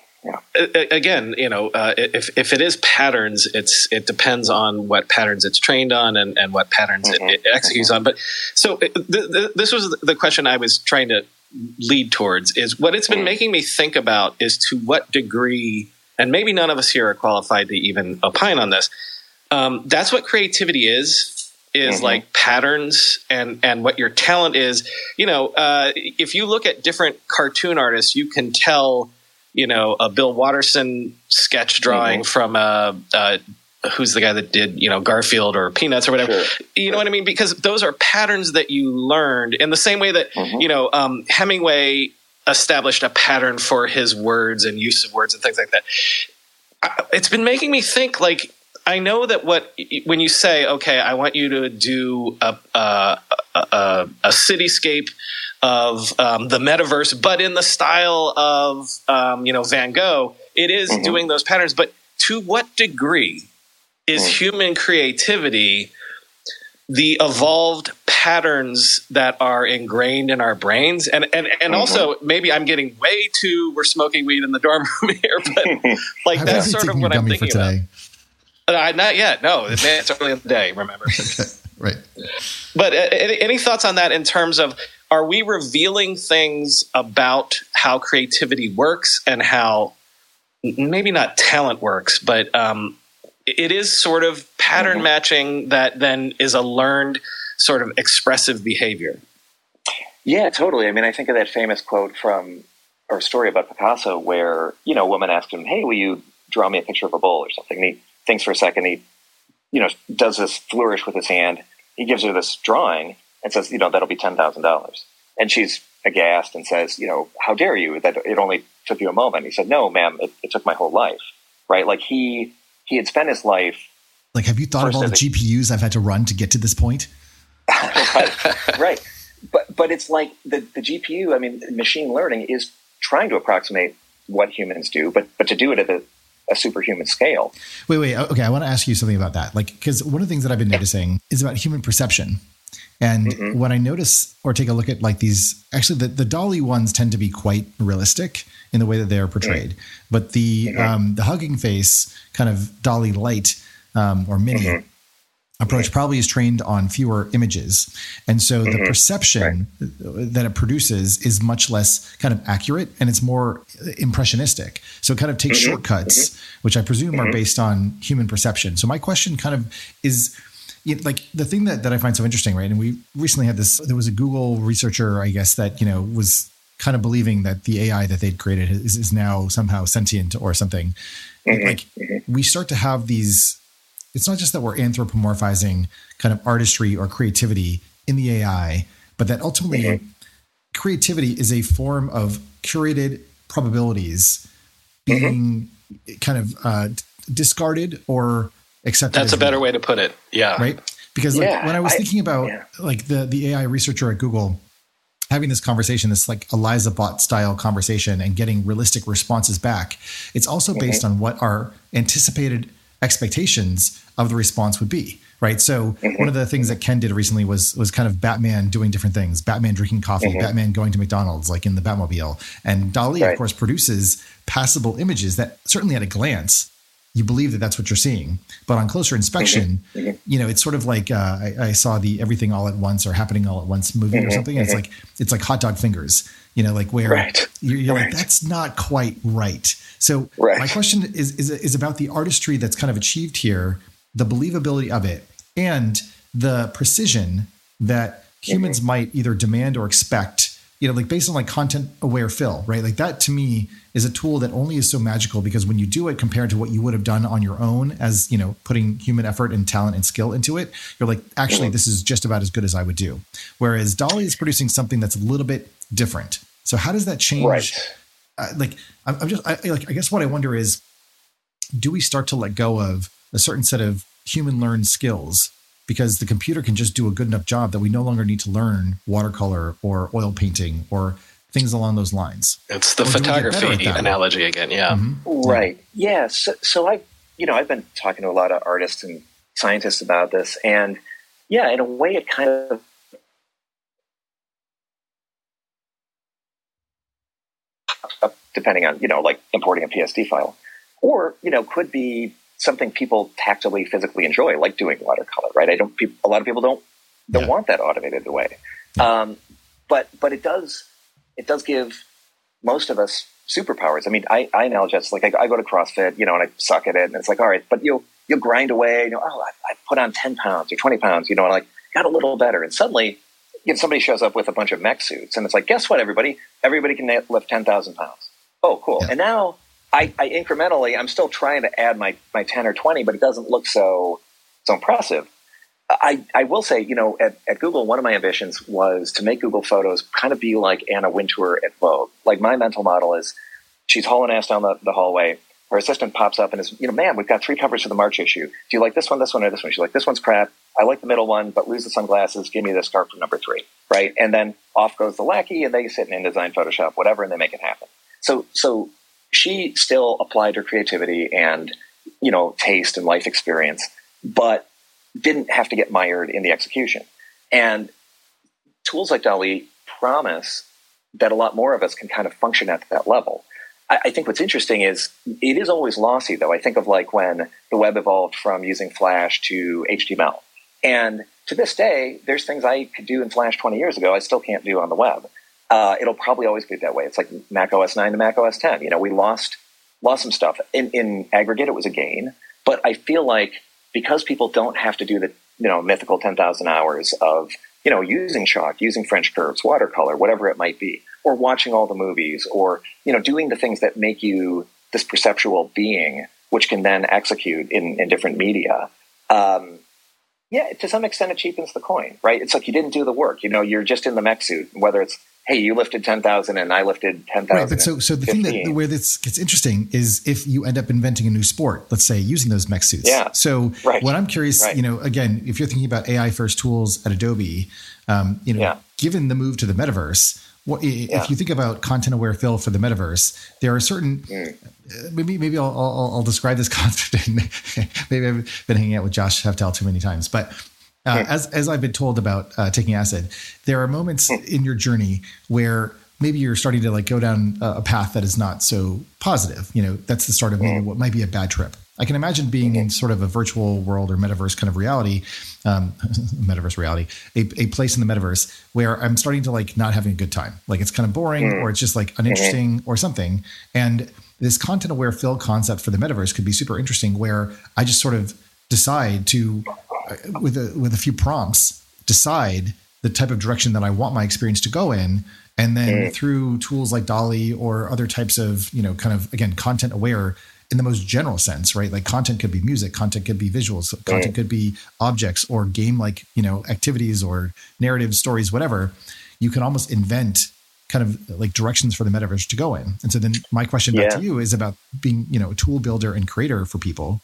yeah. Again, you know, uh, if if it is patterns, it's it depends on what patterns it's trained on and, and what patterns mm-hmm. it, it, executes mm-hmm. on. But so th- th- this was the question I was trying to lead towards is what it's been mm-hmm. making me think about is to what degree, and maybe none of us here are qualified to even opine on this. Um, that's what creativity is is mm-hmm. like patterns and and what your talent is you know uh, if you look at different cartoon artists you can tell you know a Bill Watterson sketch drawing mm-hmm. from a, a who's the guy that did you know Garfield or Peanuts or whatever. Sure. You know what I mean? Because those are patterns that you learned in the same way that mm-hmm. you know um, Hemingway established a pattern for his words and use of words and things like that. It's been making me think like I know that what when you say okay, I want you to do a a, a, a cityscape of um, the metaverse, but in the style of um, you know Van Gogh. It is mm-hmm. doing those patterns, but to what degree is mm-hmm. human creativity the evolved patterns that are ingrained in our brains? And and and mm-hmm. also maybe I'm getting way too we're smoking weed in the dorm room here, but like that's sort of what I'm thinking about. Uh, not yet. No, it's early in the day. Remember, right? But uh, any, any thoughts on that in terms of are we revealing things about how creativity works and how maybe not talent works, but um, it is sort of pattern mm-hmm. matching that then is a learned sort of expressive behavior. Yeah, totally. I mean, I think of that famous quote from or story about Picasso where, you know, a woman asked him, Hey, will you draw me a picture of a bull or something? And he thinks for a second, he, you know, does this flourish with his hand. He gives her this drawing and says, you know, that'll be $10,000. And she's aghast and says, you know, how dare you that it only took you a moment. He said, no, ma'am, it, it took my whole life. Right. Like he, he had spent his life. Like, have you thought of all the GPUs I've had to run to get to this point? right. right. But, but it's like the, the GPU, I mean, machine learning is trying to approximate what humans do, but, but to do it at a, a superhuman scale. Wait, wait. Okay. I want to ask you something about that. Like, because one of the things that I've been noticing is about human perception. And mm-hmm. when I notice or take a look at like these, actually, the, the DALL-E ones tend to be quite realistic in the way that they are portrayed. Mm-hmm. But the mm-hmm. um, the hugging face kind of DALL-E Light um, or Mini mm-hmm. approach mm-hmm. probably is trained on fewer images, and so the mm-hmm. perception right. that it produces is much less kind of accurate and it's more impressionistic. So it kind of takes shortcuts, which I presume are based on human perception. So my question kind of is you know, like the thing that, that I find so interesting, right? And we recently had this, there was a Google researcher, I guess, that, you know, was kind of believing that the AI that they'd created is, is now somehow sentient or something. Mm-hmm. Like mm-hmm. we start to have these, it's not just that we're anthropomorphizing kind of artistry or creativity in the AI, but that ultimately mm-hmm. creativity is a form of curated probabilities being mm-hmm. kind of uh, discarded or accepted. That's a better way to put it. Yeah. Right. Because like yeah, when I was I, thinking about yeah. like the the AI researcher at Google having this conversation, this like Eliza bot style conversation and getting realistic responses back, it's also mm-hmm. based on what our anticipated expectations of the response would be. Right. So mm-hmm. one of the things that Ken did recently was was kind of Batman doing different things, Batman drinking coffee, mm-hmm. Batman going to McDonald's, like in the Batmobile. And DALL-E, right. of course, produces passable images that certainly at a glance you believe that that's what you're seeing. But on closer inspection, mm-hmm. mm-hmm. you know, it's sort of like uh, I, I, saw the Everything All at Once or Happening All at Once movie mm-hmm. or something. And it's mm-hmm. like it's like hot dog fingers, you know, like where right. you're, you're right. like that's not quite right. So right. my question is, is is about the artistry that's kind of achieved here, the believability of it, and the precision that humans mm-hmm. might either demand or expect you know, like based on like content aware fill, right? Like that to me is a tool that only is so magical because when you do it compared to what you would have done on your own as, you know, putting human effort and talent and skill into it, you're like, actually, this is just about as good as I would do. Whereas DALL-E is producing something that's a little bit different. So how does that change? Right. Uh, like I'm, I'm just I, like I guess what I wonder is, do we start to let go of a certain set of human learned skills because the computer can just do a good enough job that we no longer need to learn watercolor or oil painting or things along those lines. It's the photography analogy again. Yeah. Mm-hmm. Right. Yeah. So, so I, you know, I've been talking to a lot of artists and scientists about this, and yeah, in a way, it kind of depending on you know like importing a PSD file, or you know could be something people tactily physically enjoy, like doing watercolor. Right? I don't. a lot of people don't don't yeah. want that automated away. Yeah. Um, but but it does it does give most of us superpowers. I mean, I, I analogize like I, I, go to CrossFit, you know, and I suck at it, and it's like, all right, but you'll you'll grind away. You know, oh, I, I put on ten pounds or twenty pounds, you know, and like got a little better, and suddenly, you know, somebody shows up with a bunch of mech suits, and it's like, guess what, everybody, everybody can lift ten thousand pounds. Oh, cool. Yeah. And now I, I incrementally, I'm still trying to add my my ten or twenty, but it doesn't look so so impressive. I, I will say, you know, at, at Google, one of my ambitions was to make Google Photos kind of be like Anna Wintour at Vogue. Like my mental model is she's hauling ass down the, the hallway. Her assistant pops up and is, you know, ma'am, we've got three covers for the March issue. Do you like this one, this one, or this one? She's like, this one's crap. I like the middle one, but lose the sunglasses. Give me this scarf for number three, right? And then off goes the lackey, and they sit in InDesign, Photoshop, whatever, and they make it happen. So, so she still applied her creativity and, you know, taste and life experience, but didn't have to get mired in the execution. And tools like DALL-E promise that a lot more of us can kind of function at that level. I, I think what's interesting is it is always lossy, though. I think of like when the web evolved from using Flash to HTML. And to this day, there's things I could do in Flash 20 years ago I still can't do on the web. Uh, it'll probably always be that way. It's like Mac OS 9 to Mac OS 10. You know, we lost lost some stuff. In, in aggregate, it was a gain, but I feel like because people don't have to do the you know mythical 10,000 hours of you know using chalk, using French curves, watercolor, whatever it might be, or watching all the movies, or you know doing the things that make you this perceptual being, which can then execute in, in different media. Um, yeah, to some extent, it cheapens the coin, right? It's like you didn't do the work. You know, you're just in the mech suit, whether it's hey, you lifted 10,000 and I lifted 10,000. Right. But so, so the 15. thing that where this gets interesting is if you end up inventing a new sport, let's say using those mech suits. Yeah. So right. what I'm curious, right. you know, again, if you're thinking about AI first tools at Adobe, um, you know, yeah. given the move to the metaverse, what, yeah. if you think about content aware fill for the metaverse, there are certain, mm. uh, maybe, maybe I'll, I'll, I'll, describe this concept. maybe I've been hanging out with Josh Heftel too many times, but uh, as as I've been told about uh, taking acid, there are moments in your journey where maybe you're starting to like go down a path that is not so positive. You know, that's the start of maybe what might be a bad trip. I can imagine being in sort of a virtual world or metaverse kind of reality, um, metaverse reality, a, a, place in the metaverse where I'm starting to like not having a good time. Like it's kind of boring or it's just like uninteresting or something. And this content aware fill concept for the metaverse could be super interesting where I just sort of decide to with a with a few prompts decide the type of direction that I want my experience to go in and then mm. through tools like DALL-E or other types of you know kind of again content aware in the most general sense right like content could be music content could be visuals mm. content could be objects or game like you know activities or narrative stories whatever you can almost invent kind of like directions for the metaverse to go in and so then my question back yeah. to you is about being you know a tool builder and creator for people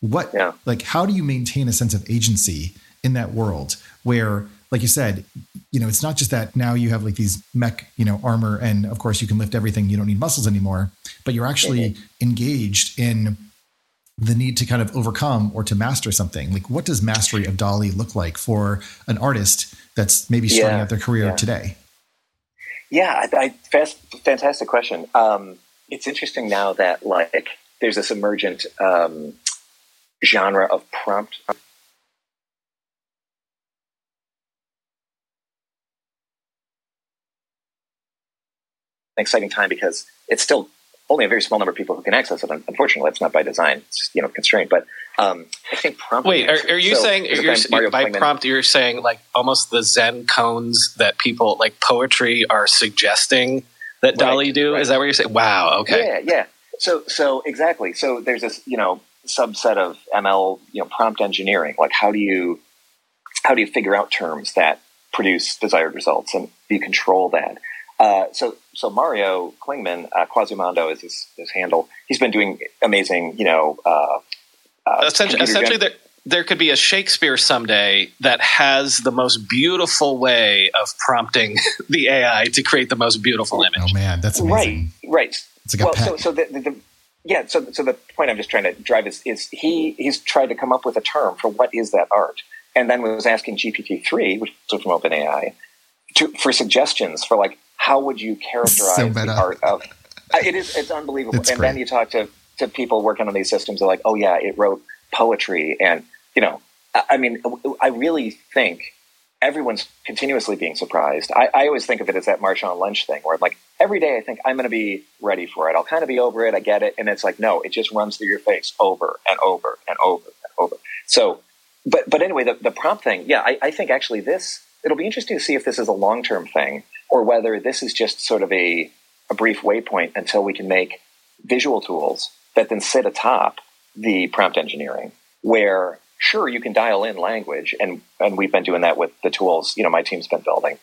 what, yeah. like, how do you maintain a sense of agency in that world where, like you said, you know, it's not just that now you have like these mech, you know, armor, and of course you can lift everything. You don't need muscles anymore, but you're actually mm-hmm. engaged in the need to kind of overcome or to master something. Like, what does mastery of DALL-E look like for an artist that's maybe starting yeah. out their career yeah. today? Yeah, I, I, fast, fantastic question. Um, it's interesting now that like there's this emergent um, genre of prompt an exciting time because it's still only a very small number of people who can access it. Unfortunately, it's not by design; it's just you know constrained. But um, I think prompt. Wait, are, are you so saying you're, by prompt? You're saying like almost the Zen koans that people like poetry are suggesting that right, DALL-E do? Right. Is that what you're saying? Wow. Okay. Yeah. Yeah. So so exactly. So there's this you know subset of ML, you know, prompt engineering. Like how do you how do you figure out terms that produce desired results and you control that? Uh, so, so Mario Klingemann, uh, Quasimondo is his, his, handle. He's been doing amazing, you know. Uh, uh essentially, essentially there, there could be a Shakespeare someday that has the most beautiful way of prompting the AI to create the most beautiful image. Oh man, that's amazing. Right, right. It's like well, so, so the, the, the, yeah, so so the point I'm just trying to drive is is he he's tried to come up with a term for what is that art, and then was asking GPT three, which is from OpenAI, to for suggestions for like how would you characterize so the art of? Uh, it is it's unbelievable. It's and great. then you talk to to people working on these systems, they're like, oh yeah, it wrote poetry, and you know, I mean, I really think everyone's continuously being surprised. I, I, always think of it as that Marshawn Lynch thing, where like every day I think I'm going to be ready for it. I'll kind of be over it. I get it, and it's like no, it just runs through your face over and over and over and over. So, but but anyway, the, the prompt thing, yeah, I, I think actually this it'll be interesting to see if this is a long term thing or whether this is just sort of a a brief waypoint until we can make visual tools that then sit atop the prompt engineering where sure you can dial in language and and we've been doing that with the tools you know my team's been building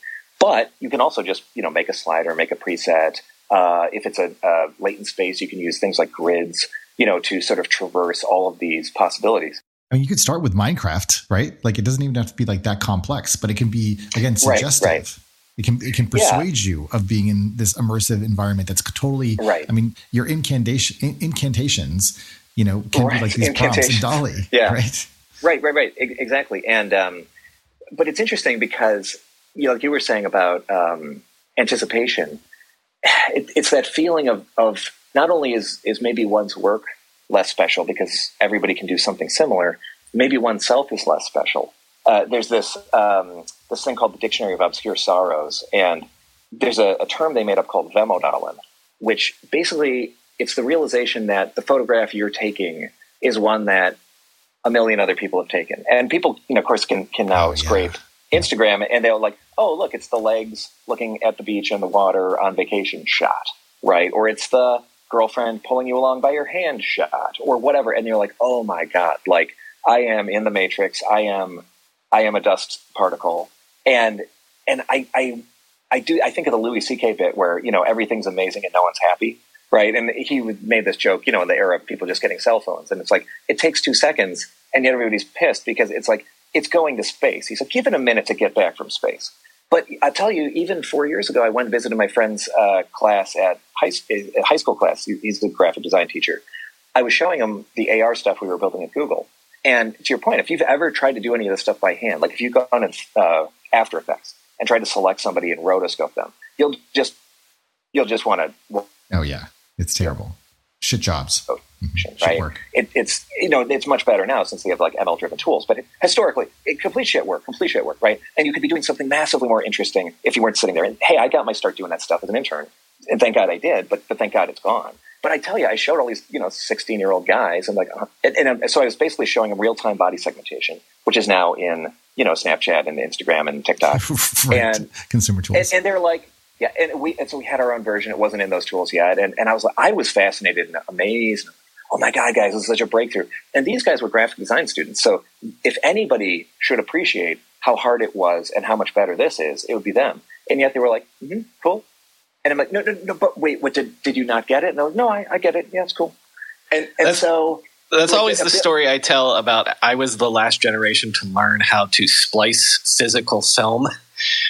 but you can also just you know make a slider make a preset uh, if it's a, a latent space you can use things like grids you know to sort of traverse all of these possibilities I mean, you could start with Minecraft, right? Like, it doesn't even have to be like that complex, but it can be again suggestive. Right, right. It can it can persuade yeah. you of being in this immersive environment that's totally right. I mean, your incantation incantations, you know, can right. be like these prompts in DALL-E. Yeah. Right. Right, right, right. Exactly. And, um, but it's interesting because, you know, like you were saying about um, anticipation, it, it's that feeling of, of not only is, is maybe one's work less special because everybody can do something similar, maybe oneself is less special. Uh, there's this um, this thing called the Dictionary of Obscure Sorrows, and there's a, a term they made up called Vemodalen, which basically it's the realization that the photograph you're taking is one that a million other people have taken. And people, you know, of course, can can now oh, scrape yeah. Instagram and they'll like, oh, look, it's the legs looking at the beach and the water on vacation shot, right? Or it's the girlfriend pulling you along by your hand shot, or whatever. And you're like, oh my god, like I am in the matrix. I am, I am a dust particle. And and I I I do I think of the Louis C.K. bit where you know everything's amazing and no one's happy right? And he made this joke, you know, in the era of people just getting cell phones, and it's like it takes two seconds, and yet everybody's pissed because it's like it's going to space. He said, give it a minute to get back from space. But I tell you, even four years ago, I went and visited my friend's uh, class at high, at high school class. He's a graphic design teacher. I was showing him the AR stuff we were building at Google. And to your point, if you've ever tried to do any of this stuff by hand, like if you've gone in uh, After Effects and tried to select somebody and rotoscope them, you'll just you'll just want to. Oh yeah, it's terrible. Shit jobs. Oh. Right? Work. It, it's you know it's much better now since they have like ML driven tools. But it, historically, it, complete shit work, complete shit work, right? And you could be doing something massively more interesting if you weren't sitting there. And hey, I got my start doing that stuff as an intern, and thank God I did. But but thank God it's gone. But I tell you, I showed all these you know sixteen year old guys, and like, uh, and, and, so I was basically showing them real time body segmentation, which is now in you know Snapchat and Instagram and TikTok, right. and consumer tools. And, and they're like, yeah, and we and so we had our own version. It wasn't in those tools yet, and and I was like, I was fascinated and amazed. Oh my god, guys, this is such a breakthrough! And these guys were graphic design students, so if anybody should appreciate how hard it was and how much better this is, it would be them. And yet they were like, mm-hmm, "Cool," and I'm like, "No, no, no, but wait, what did did you not get it?" And I was, "No, I, I get it. Yeah, it's cool." And and that's, so that's always the story I tell about. I was the last generation to learn how to splice physical film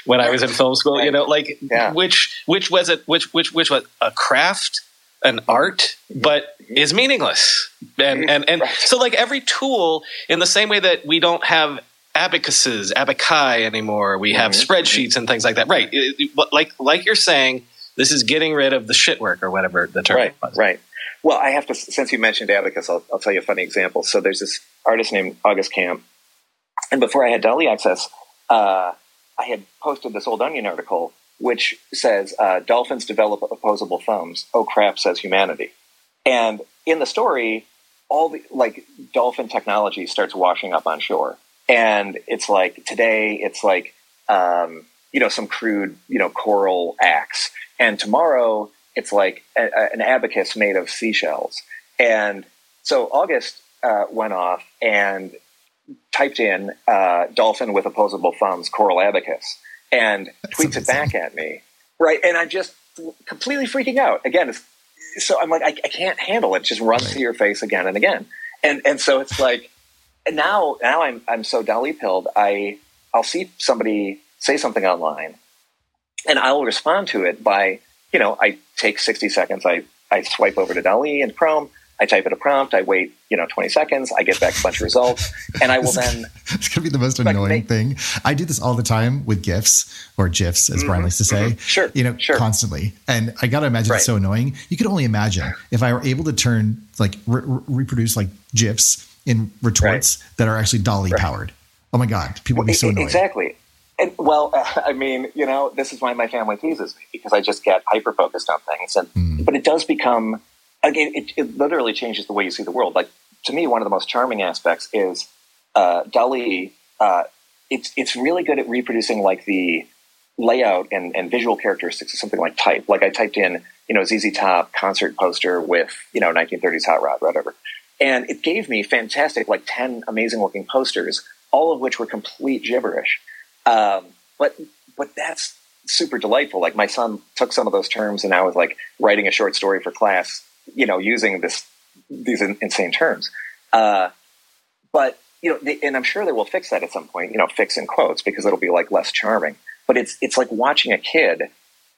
when I was in film school. You know, like yeah. which which was it? Which which which was a craft, an art, but is meaningless. And and and so like every tool, in the same way that we don't have abacuses, abacai anymore, we have mm-hmm. spreadsheets and things like that. Right? Like like you're saying, this is getting rid of the shit work or whatever the term right, was. Right. Well, I have to. Since you mentioned abacus, I'll, I'll tell you a funny example. So there's this artist named August Kamp, and before I had DALL-E access. Uh, I had posted this old Onion article which says uh, dolphins develop opposable thumbs. Oh crap, says humanity. And in the story, all the like dolphin technology starts washing up on shore, and it's like today it's like um, you know some crude you know coral axe, and tomorrow it's like a, a, an abacus made of seashells. And so August uh, went off and typed in uh, dolphin with opposable thumbs, coral abacus, and tweets it back at me. right? And I'm just completely freaking out. Again, so I'm like, I, I, can't handle it. it just runs right. to your face again and again. And and so it's like, and now now I'm I'm so DALL-E pilled. I I'll see somebody say something online, and I'll respond to it by you know I take 60 seconds. I I swipe over to DALL-E and Chrome. I type in a prompt. I wait, you know, 20 seconds. I get back a bunch of results, and I will then. It's gonna be the most annoying thing. I do this all the time with GIFs or GIFs, as mm-hmm, Brian likes to say. Mm-hmm, sure. You know, sure. constantly, and I gotta imagine right. it's so annoying. You could only imagine if I were able to turn like re- reproduce like GIFs in retorts right. that are actually DALL-E right. powered. Oh my god, people would be so annoyed. Exactly. And, well, uh, I mean, you know, this is why my family teases me because I just get hyper focused on things, and mm. but it does become again, it, it, literally changes the way you see the world. Like to me, one of the most charming aspects is uh, DALL-E. Uh, it's it's really good at reproducing like the layout and, and visual characteristics of something like type. Like I typed in, you know, ZZ Top concert poster with you know 1930s hot rod, whatever, and it gave me fantastic, like ten amazing looking posters, all of which were complete gibberish. Um, but but that's super delightful. Like my son took some of those terms and I was like writing a short story for class you know, using this these in, insane terms. Uh, but you know, they, and I'm sure they will fix that at some point. You know, fix in quotes because it'll be like less charming. But it's it's like watching a kid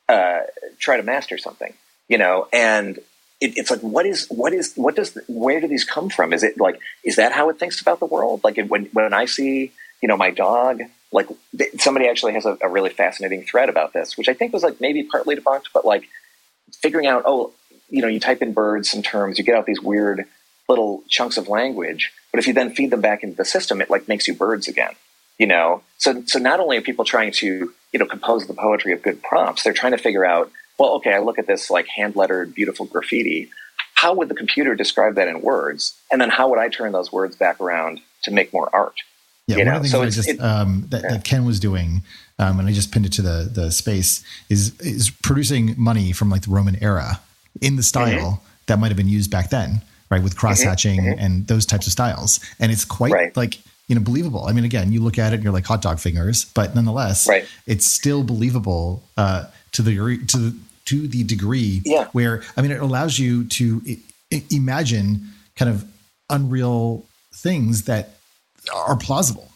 uh, try to master something. You know, and it, it's like what is what is what does where do these come from? Is it like is that how it thinks about the world? Like when when I see you know my dog like somebody actually has a, a, really fascinating thread about this, which I think was like maybe partly debunked, but like figuring out, oh, you know, you type in birds and terms, you get out these weird little chunks of language. But if you then feed them back into the system, it like makes you birds again. You know, so so not only are people trying to you know compose the poetry of good prompts, they're trying to figure out, well, okay, I look at this like hand lettered, beautiful graffiti. How would the computer describe that in words? And then how would I turn those words back around to make more art? Yeah, you one know? of the things so just, it, um, that, yeah. that, Ken was doing, um, and I just pinned it to the the space, is is producing money from like the Roman era in the style mm-hmm. that might have been used back then, right? With cross hatching mm-hmm. and those types of styles. And it's quite right. like, you know, believable. I mean, again, you look at it and you're like hot dog fingers, but nonetheless, right. it's still believable uh, to the degree, to the, to the degree yeah. where, I mean, it allows you to I- imagine kind of unreal things that are plausible.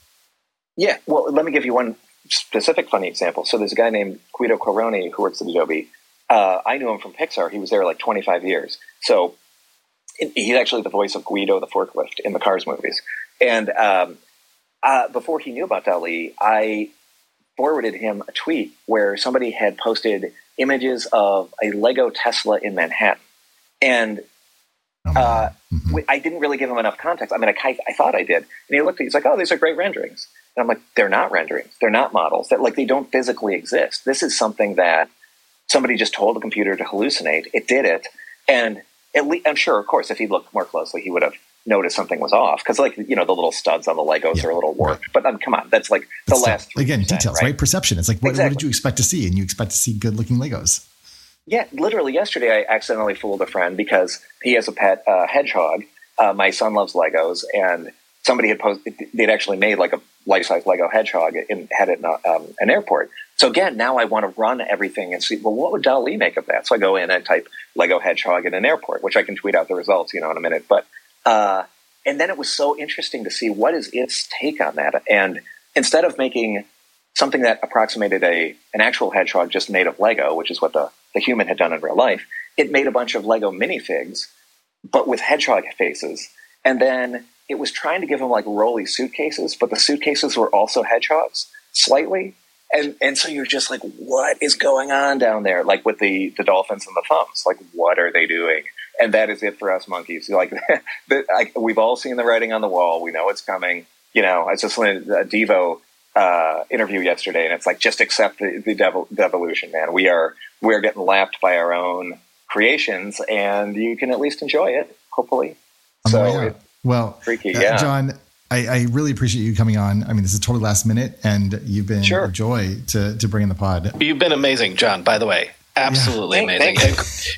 Yeah. Well, let me give you one specific funny example. So there's a guy named Guido Quaroni who works at Adobe uh, I knew him from Pixar. He was there like 25 years. So he's actually the voice of Guido the forklift in the Cars movies. And um, uh, before he knew about DALL-E, I forwarded him a tweet where somebody had posted images of a Lego Tesla in Manhattan. And oh, uh, mm-hmm. I didn't really give him enough context. I mean, I, I thought I did. And he looked at he's like, oh, these are great renderings. And I'm like, they're not renderings. They're not models. That like they don't physically exist. This is something that somebody just told the computer to hallucinate. It did it, and at least, I'm sure, of course, if he looked more closely, he would have noticed something was off because, like, you know, the little studs on the Legos yeah, are a little warped. But um, come on, that's like the that's last again details, right? right? Perception. It's like what, exactly. what did you expect to see, and you expect to see good-looking Legos. Yeah, literally yesterday I accidentally fooled a friend because he has a pet uh, hedgehog. Uh, my son loves Legos, and somebody had posted they'd actually made like a life-size Lego hedgehog and had it in a, um, an airport. So again, now I want to run everything and see, well, what would DALL-E make of that? So I go in and type Lego hedgehog in an airport, which I can tweet out the results, you know, in a minute. But, uh, and then it was so interesting to see what is its take on that. And instead of making something that approximated a, an actual hedgehog just made of Lego, which is what the, the human had done in real life, it made a bunch of Lego minifigs, but with hedgehog faces. And then it was trying to give them like rolly suitcases, but the suitcases were also hedgehogs slightly and and so you're just like, what is going on down there? Like with the the dolphins and the thumbs, like what are they doing? And that is it for us monkeys. Like, the, I, we've all seen the writing on the wall. We know it's coming. You know, I just listened to a Devo uh, interview yesterday, and it's like just accept the, the devol- devolution, man. We are we are getting lapped by our own creations, and you can at least enjoy it. Hopefully, so it, well, freaky, uh, yeah, John. I, I, really appreciate you coming on. I mean, this is totally last minute, and you've been sure. a joy to to bring in the pod. You've been amazing, John. By the way, absolutely yeah. amazing.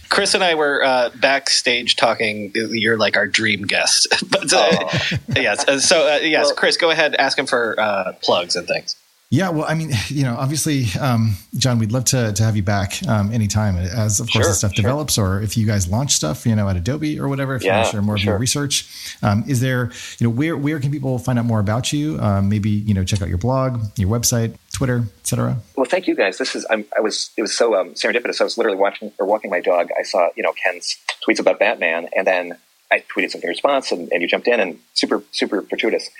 Chris and I were uh, backstage talking. You're like our dream guest. but uh, yes, uh, so uh, yes, well, Chris, go ahead, ask him for uh, plugs and things. Yeah, well, I mean, you know, obviously, um, John, we'd love to, to have you back um, anytime as, of course, sure, the stuff sure. develops or if you guys launch stuff, you know, at Adobe or whatever, if yeah, you want to share more sure. of your research. Um, is there, you know, where, where can people find out more about you? Um, maybe, you know, check out your blog, your website, Twitter, etc. Well, thank you guys. This is, I'm, I was, it was so um, serendipitous. I was literally watching or walking my dog. I saw, you know, Ken's tweets about Batman and then I tweeted something in response and, and you jumped in and super, super fortuitous.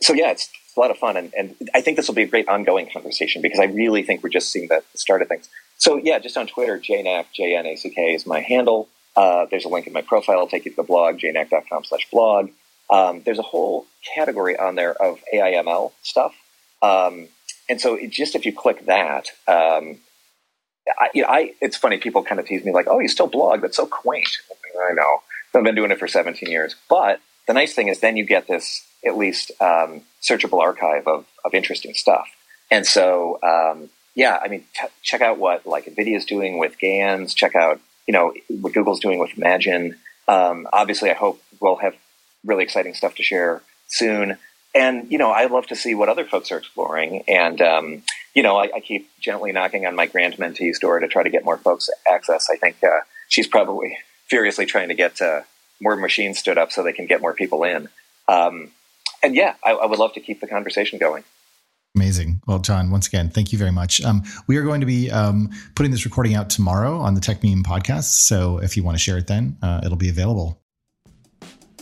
So yeah, it's a lot of fun. And, and I think this will be a great ongoing conversation because I really think we're just seeing the start of things. So yeah, just on Twitter, JNack, J-N-A-C-K is my handle. Uh, there's a link in my profile. I'll take you to the blog, jnack.com slash blog. Um, there's a whole category on there of AIML stuff. Um, and so it, just if you click that, um, I, you know, I, it's funny, people kind of tease me like, oh, you still blog. That's so quaint. I know. I've been doing it for 17 years. But the nice thing is then you get this at least um, searchable archive of, of interesting stuff. And so, um, yeah, I mean, t- check out what like NVIDIA is doing with GANs. Check out, you know, what Google's doing with Imagen. Um, obviously, I hope we'll have really exciting stuff to share soon. And, you know, I love to see what other folks are exploring. And, um, you know, I, I, keep gently knocking on my grand mentee's door to try to get more folks access. I think uh, she's probably furiously trying to get uh, more machines stood up so they can get more people in. Um, and yeah, I, I, would love to keep the conversation going. Amazing. Well, John, once again, thank you very much. Um, we are going to be um, putting this recording out tomorrow on the Techmeme podcast. So if you want to share it then, uh, it'll be available.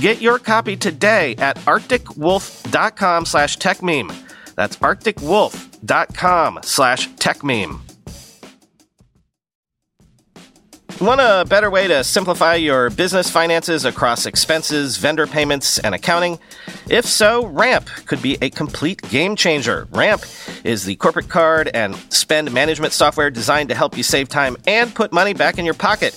Get your copy today at arcticwolf.com slash techmeme. That's arcticwolf.com slash techmeme. Want a better way to simplify your business finances across expenses, vendor payments, and accounting? If so, Ramp could be a complete game changer. Ramp is the corporate card and spend management software designed to help you save time and put money back in your pocket.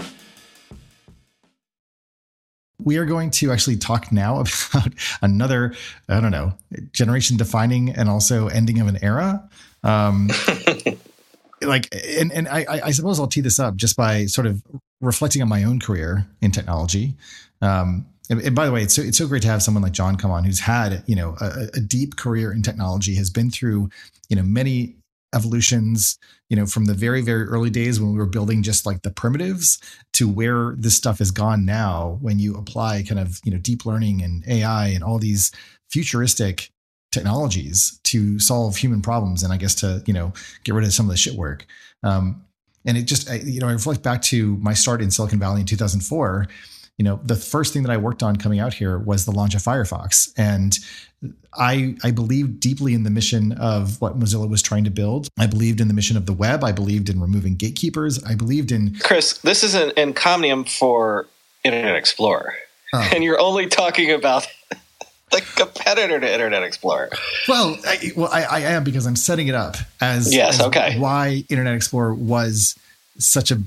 We are going to actually talk now about another, I don't know, generation defining and also ending of an era. Um, like, and, and I, I suppose I'll tee this up just by sort of reflecting on my own career in technology. Um, and, and, by the way, it's so, it's so great to have someone like John come on who's had, you know, a, a deep career in technology, has been through, you know, many evolutions, you know, from the very, very early days when we were building just like the primitives to where this stuff has gone now when you apply kind of, you know, deep learning and AI and all these futuristic technologies to solve human problems and I guess to, you know, get rid of some of the shit work. Um, and it just, I, you know, I reflect back to my start in Silicon Valley in 2004 you know, the first thing that I worked on coming out here was the launch of Firefox. And I, I believed deeply in the mission of what Mozilla was trying to build. I believed in the mission of the web. I believed in removing gatekeepers. I believed in. Chris, this is an encomium for Internet Explorer. oh. and you're only talking about the competitor to Internet Explorer. Well, I, well, I, I, am because I'm setting it up as yes, as okay. Why Internet Explorer was such a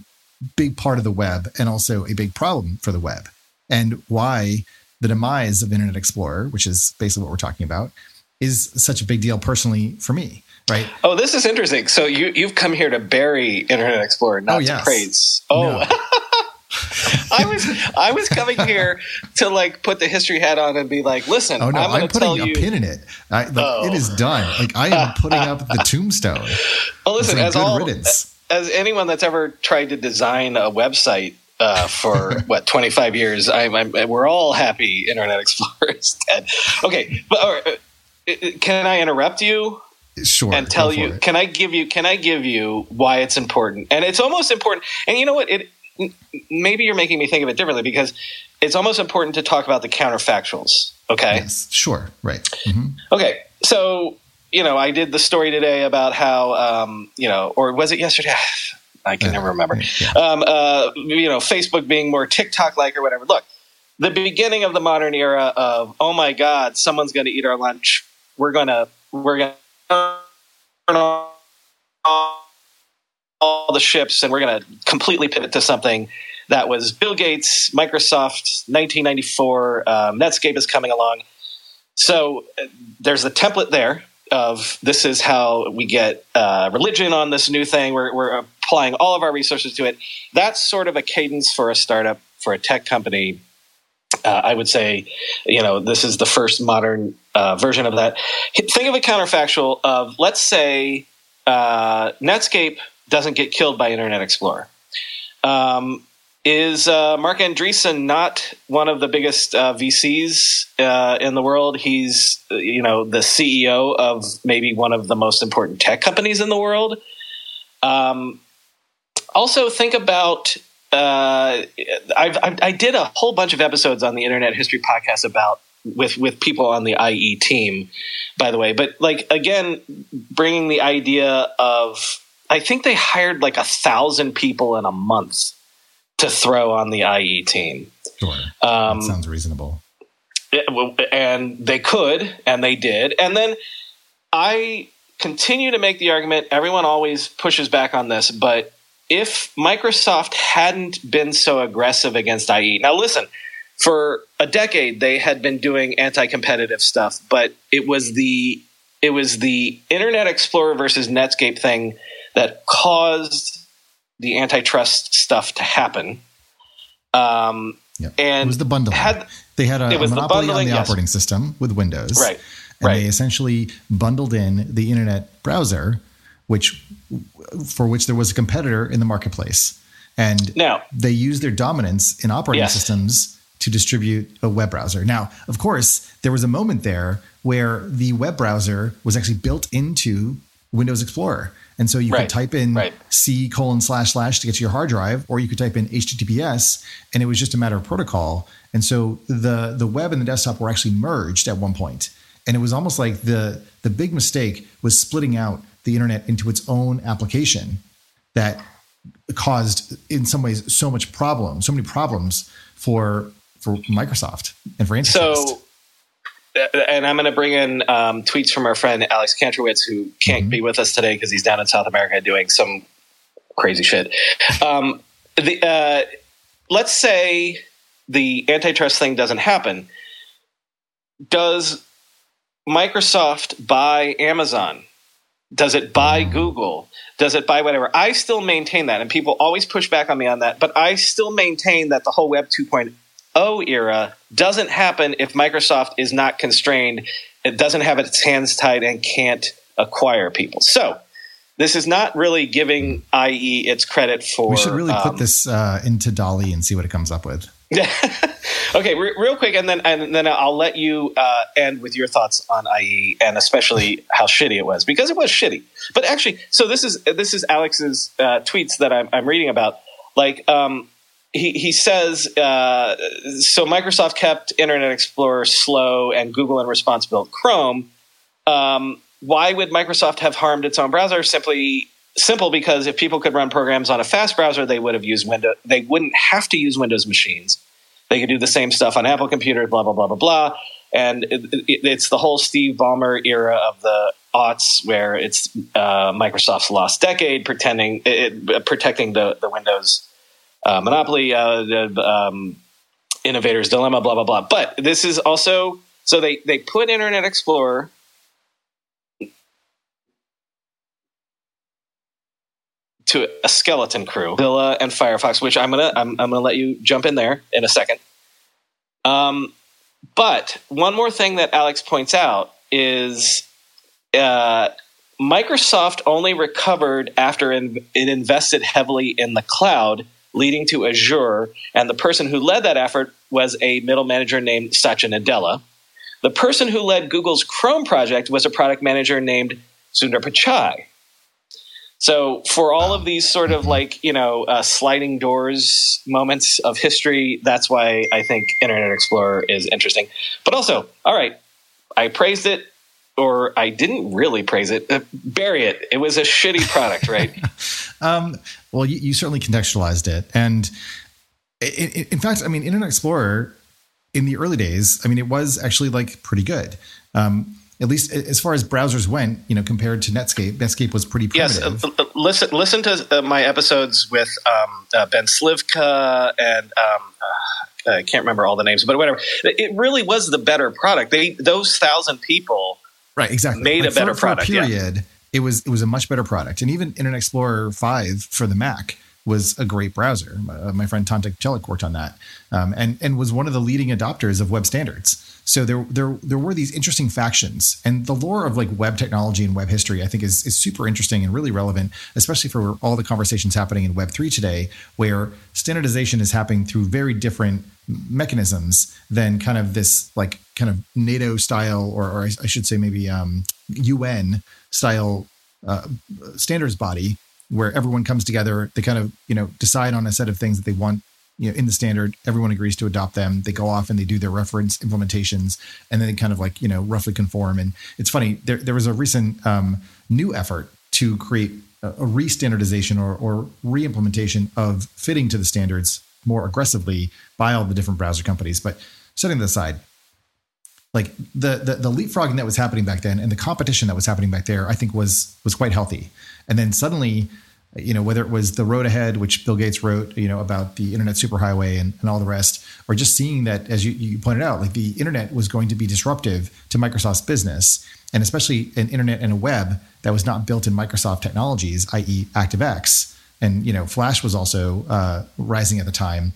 big part of the web and also a big problem for the web, and why the demise of Internet Explorer, which is basically what we're talking about, is such a big deal personally for me. Right. Oh, this is interesting. So you you've come here to bury Internet Explorer, not oh, yes. to praise. Oh. No. I was I was coming here to like put the history hat on and be like, listen, oh no, I'm, I'm putting a you, pin in it. I, like, oh. It is oh. done. Like I am putting up the tombstone. Well, listen, as all riddance. As anyone that's ever tried to design a website uh, for what 25 years, I'm, I'm, we're all happy Internet explorers dead. Okay, but uh, uh, can I interrupt you? Sure. And tell you, it. can I give you, can I give you why it's important? And it's almost important. And you know what? It maybe you're making me think of it differently because it's almost important to talk about the counterfactuals. Okay. Yes, sure. Right. Mm-hmm. Okay. So, you know, I did the story today about how, um, you know, or was it yesterday? I can uh, never remember. Um, uh, you know, Facebook being more TikTok like or whatever. Look, the beginning of the modern era of, oh my God, someone's going to eat our lunch. We're going to, we're going to turn on all the ships and we're going to completely pivot to something that was Bill Gates, Microsoft, 1994. Um, Netscape is coming along. So uh, there's a template there of this is how we get uh, religion on this new thing. We're, we're applying all of our resources to it. That's sort of a cadence for a startup, for a tech company. Uh, I would say, you know, this is the first modern uh, version of that. Think of a counterfactual of, let's say, uh, Netscape doesn't get killed by Internet Explorer. Um, is uh, Marc Andreessen not one of the biggest uh, VCs uh, in the world? He's you know the CEO of maybe one of the most important tech companies in the world. Um, also, think about uh, I've, I've, i did a whole bunch of episodes on the Internet History podcast about with with people on the IE team, by the way. But like again, bringing the idea of I think they hired like a thousand people in a month to throw on the IE team. Sure. Um, that sounds reasonable. It, and they could, and they did. And then I continue to make the argument everyone always pushes back on this, but if Microsoft hadn't been so aggressive against IE, now listen, for a decade they had been doing anti-competitive stuff, but it was the it was the Internet Explorer versus Netscape thing that caused the antitrust stuff to happen. Um. And it was the bundling. Had, they had a, a monopoly the on the yes. operating system with Windows. Right. And right. they essentially bundled in the internet browser, which for which there was a competitor in the marketplace. And now, they used their dominance in operating yes. systems to distribute a web browser. Now, of course, there was a moment there where the web browser was actually built into Windows Explorer. And so you right. could type in right. C colon slash slash to get to your hard drive, or you could type in HTTPS, and it was just a matter of protocol. And so the the web and the desktop were actually merged at one point. And it was almost like the the big mistake was splitting out the internet into its own application that caused in some ways so much problem, so many problems for for Microsoft and for Antitrust. So and I'm going to bring in um, tweets from our friend Alex Kantrowitz, who can't mm-hmm. be with us today because he's down in South America doing some crazy shit. Um, the, uh, let's say the antitrust thing doesn't happen. Does Microsoft buy Amazon? Does it buy mm-hmm. Google? Does it buy whatever? I still maintain that, and people always push back on me on that, but I still maintain that the whole Web 2.0 O era doesn't happen if Microsoft is not constrained. It doesn't have its hands tied and can't acquire people. So this is not really giving IE its credit for. We should really um, put this uh, into DALL-E and see what it comes up with. okay, re- real quick, and then and then I'll let you uh, end with your thoughts on IE and especially how shitty it was because it was shitty. But actually, so this is this is Alex's uh, tweets that I'm, I'm reading about. Like, um, he, he says uh, so Microsoft kept Internet Explorer slow and Google in response built Chrome. Um, why would Microsoft have harmed its own browser? Simply simple because if people could run programs on a fast browser, they would have used Windows. They wouldn't have to use Windows machines. they could do the same stuff on Apple computers, blah blah blah blah blah. And it, it, it's the whole Steve Ballmer era of the aughts, where it's uh, Microsoft's lost decade, pretending it, protecting the the Windows uh, monopoly, uh, the um, innovator's dilemma, blah blah blah. But this is also so they they put Internet Explorer to a skeleton crew, Mozilla and Firefox, which I'm gonna I'm, I'm gonna let you jump in there in a second. Um, but one more thing that Alex points out is uh, Microsoft only recovered after it invested heavily in the cloud, leading to Azure, and the person who led that effort was a middle manager named Satya Nadella. The person who led Google's Chrome project was a product manager named Sundar Pichai. So for all of these sort of like you know uh, sliding doors moments of history, that's why I think Internet Explorer is interesting. But also, all right, I praised it or I didn't really praise it. Uh, bury it. It was a shitty product, right? um, well, you, you, certainly contextualized it, and in, in, fact, I mean, Internet Explorer in the early days, I mean, it was actually like pretty good. Um, at least as far as browsers went, you know, compared to Netscape, Netscape was pretty primitive. Yes, uh, listen, listen to uh, my episodes with um, uh, Ben Slivka and um, uh, I can't remember all the names, but whatever. It really was the better product. They those thousand people, right? Exactly, made like a better for, product. For a period, yeah. it was it was a much better product, and even Internet Explorer five for the Mac was a great browser. Uh, my friend Tantek Celik worked on that, um, and and was one of the leading adopters of web standards. So there there there were these interesting factions, and the lore of like web technology and web history, I think, is is super interesting and really relevant, especially for all the conversations happening in Web three today, where standardization is happening through very different mechanisms than kind of this like kind of NATO style, or, or I should say maybe um, UN style uh, standards body where everyone comes together. They kind of you know decide on a set of things that they want you know in the standard. Everyone agrees to adopt them. They go off and they do their reference implementations, and then they kind of like you know roughly conform. And it's funny. There there was a recent um, new effort to create a, a re-standardization or, or re-implementation of fitting to the standards more aggressively by all the different browser companies. But setting that aside, like the, the the leapfrogging that was happening back then and the competition that was happening back there, I think was was quite healthy. And then suddenly, you know, whether it was the road ahead, which Bill Gates wrote, you know, about the internet superhighway and, and all the rest, or just seeing that, as you, you pointed out, like the internet was going to be disruptive to Microsoft's business, and especially an internet and a web that was not built in Microsoft technologies, i.e., ActiveX, and you know, Flash was also uh, rising at the time.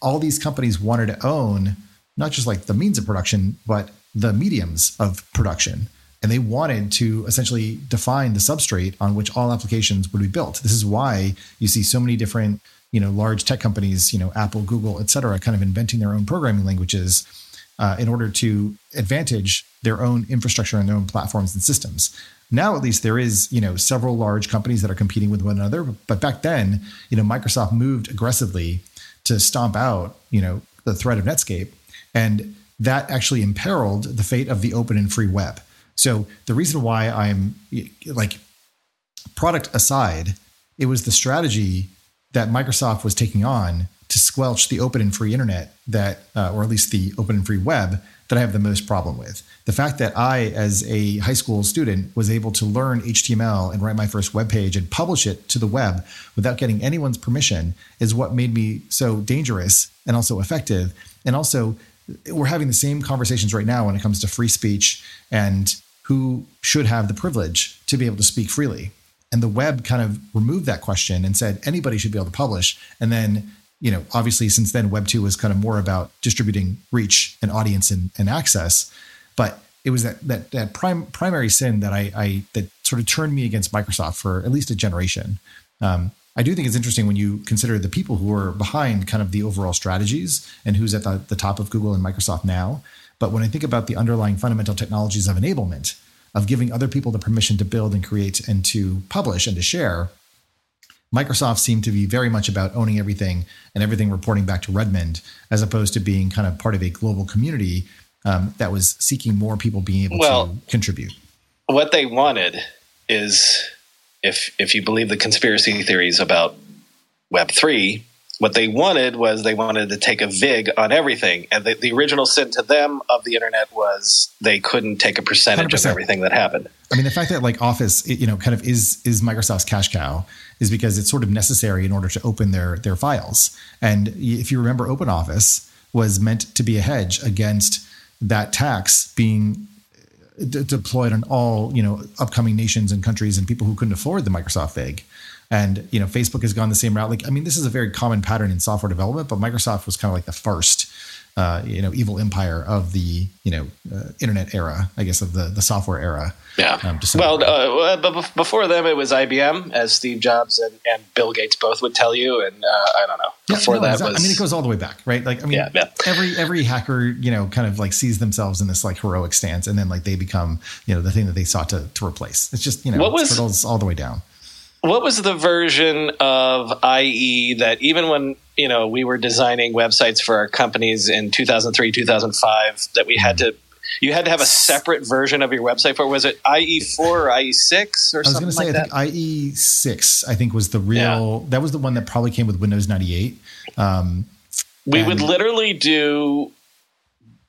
All these companies wanted to own not just like the means of production, but the mediums of production. And they wanted to essentially define the substrate on which all applications would be built. This is why you see so many different, you know, large tech companies, you know, Apple, Google, et cetera, kind of inventing their own programming languages uh, in order to advantage their own infrastructure and their own platforms and systems. Now, at least, there is, you know, several large companies that are competing with one another. But back then, you know, Microsoft moved aggressively to stomp out, you know, the threat of Netscape. And that actually imperiled the fate of the open and free web. So the reason why I'm like product aside, it was the strategy that Microsoft was taking on to squelch the open and free internet that, uh, or at least the open and free web that I have the most problem with. The fact that I, as a high school student, was able to learn HTML and write my first web page and publish it to the web without getting anyone's permission is what made me so dangerous and also effective. And also we're having the same conversations right now when it comes to free speech and who should have the privilege to be able to speak freely. And the web kind of removed that question and said anybody should be able to publish. And then, you know, obviously since then, Web 2 was kind of more about distributing reach and audience and, and access. But it was that that that primary sin that I, I that sort of turned me against Microsoft for at least a generation. Um, I do think it's interesting when you consider the people who are behind kind of the overall strategies and who's at the, the top of Google and Microsoft now. But when I think about the underlying fundamental technologies of enablement, of giving other people the permission to build and create and to publish and to share, Microsoft seemed to be very much about owning everything and everything reporting back to Redmond, as opposed to being kind of part of a global community um, that was seeking more people being able well, to contribute. What they wanted is if if you believe the conspiracy theories about Web three, what they wanted was they wanted to take a vig on everything, and the, the original sin to them of the internet was they couldn't take a percentage 100%. of everything that happened. I mean, the fact that like Office, you know, kind of is is Microsoft's cash cow is because it's sort of necessary in order to open their their files. And if you remember, Open Office was meant to be a hedge against that tax being uh, d- deployed on all you know upcoming nations and countries and people who couldn't afford the Microsoft VIG. And you know, Facebook has gone the same route. Like, I mean, this is a very common pattern in software development, but Microsoft was kind of like the first, uh, you know, evil empire of the you know uh, internet era, I guess, of the the software era. Yeah. Um, well, uh, but before them, it was IBM, as Steve Jobs and, and Bill Gates both would tell you. And uh, I don't know. Yeah, Before no, that exactly. was. I mean, it goes all the way back, right? Like, I mean, Yeah, yeah. every every hacker, you know, kind of like sees themselves in this like heroic stance, and then like they become, you know, the thing that they sought to to replace. It's just, you know, What was- all the way down. What was the version of IE that even when you know we were designing websites for our companies in 2003 2005 that we had to you had to have a separate version of your website for was it IE4 or IE6 or I was something going to say, like that I think IE six, I think was the real. That was the one that probably came with Windows ninety eight. Um, we would literally do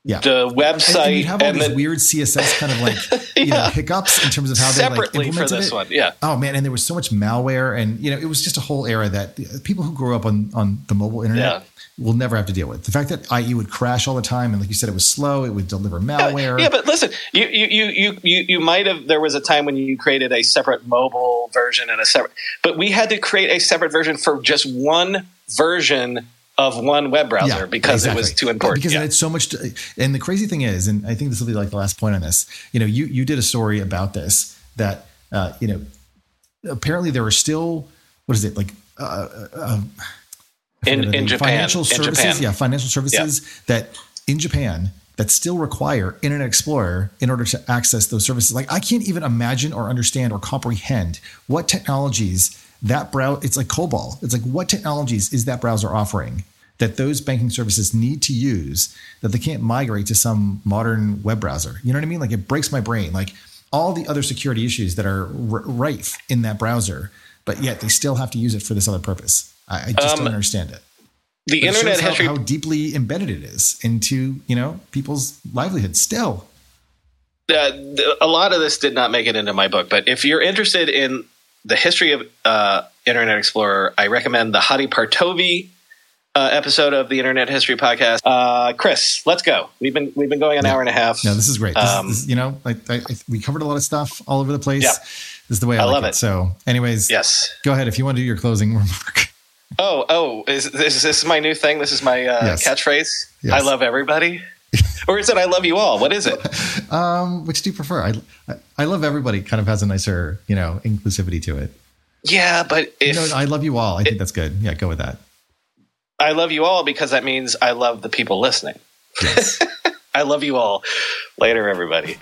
yeah, the website and you'd have all and these then weird CSS kind of like you know hiccups in terms of how they like separately for implemented this it. one yeah Oh man, and there was so much malware, and you know, it was just a whole era that people who grew up on on the mobile internet Yeah. will never have to deal with. The fact that IE would crash all the time, and like you said, it was slow. It would deliver malware. Yeah, but listen, you you you you you, you might have. There was a time when you created a separate mobile version and a separate, but we had to create a separate version for just one version of one web browser Yeah, because it was too important. Because Yeah. it had so much. To, and the crazy thing is, and I think this will be like the last point on this. You know, you you did a story about this that uh, you know apparently there are still what is it like. Uh, uh, In- in. Japan. financial In services, Japan. yeah, financial services that in Japan that still require Internet Explorer in order to access those services. Like I can't even imagine or understand or comprehend what technologies that browser. It's like COBOL. It's like what technologies is that browser offering that those banking services need to use that they can't migrate to some modern web browser. You know what I mean? Like it breaks my brain. Like all the other security issues that are r- rife in that browser, but yet they still have to use it for this other purpose. I, I just Um, don't understand it. the But it internet shows how, history. how deeply embedded it is into you know people's livelihood still. uh, a lot of this did not make it into my book, but if you're interested in the history of uh, Internet Explorer, I recommend the Hadi Partovi uh, episode of the Internet History Podcast. Uh, Chris, let's go. We've been we've been going an hour and a half. No, this is great. This, Um, this, you know, like I, I, we covered a lot of stuff all over the place. Yeah. This is the way I, I like love it. it. So, anyways, Yes. go ahead if you want to do your closing remark. Oh, oh, is this, this is my new thing? This is my uh, Yes. catchphrase. Yes. I love everybody, or is it I love you all? What is it? Um, which do you prefer? I, I I love everybody. Kind of has a nicer you know inclusivity to it. Yeah, but if you know, I love you all. I think that's good. Yeah, go with that. I love you all because that means I love the people listening. Yes. I love you all. Later, everybody.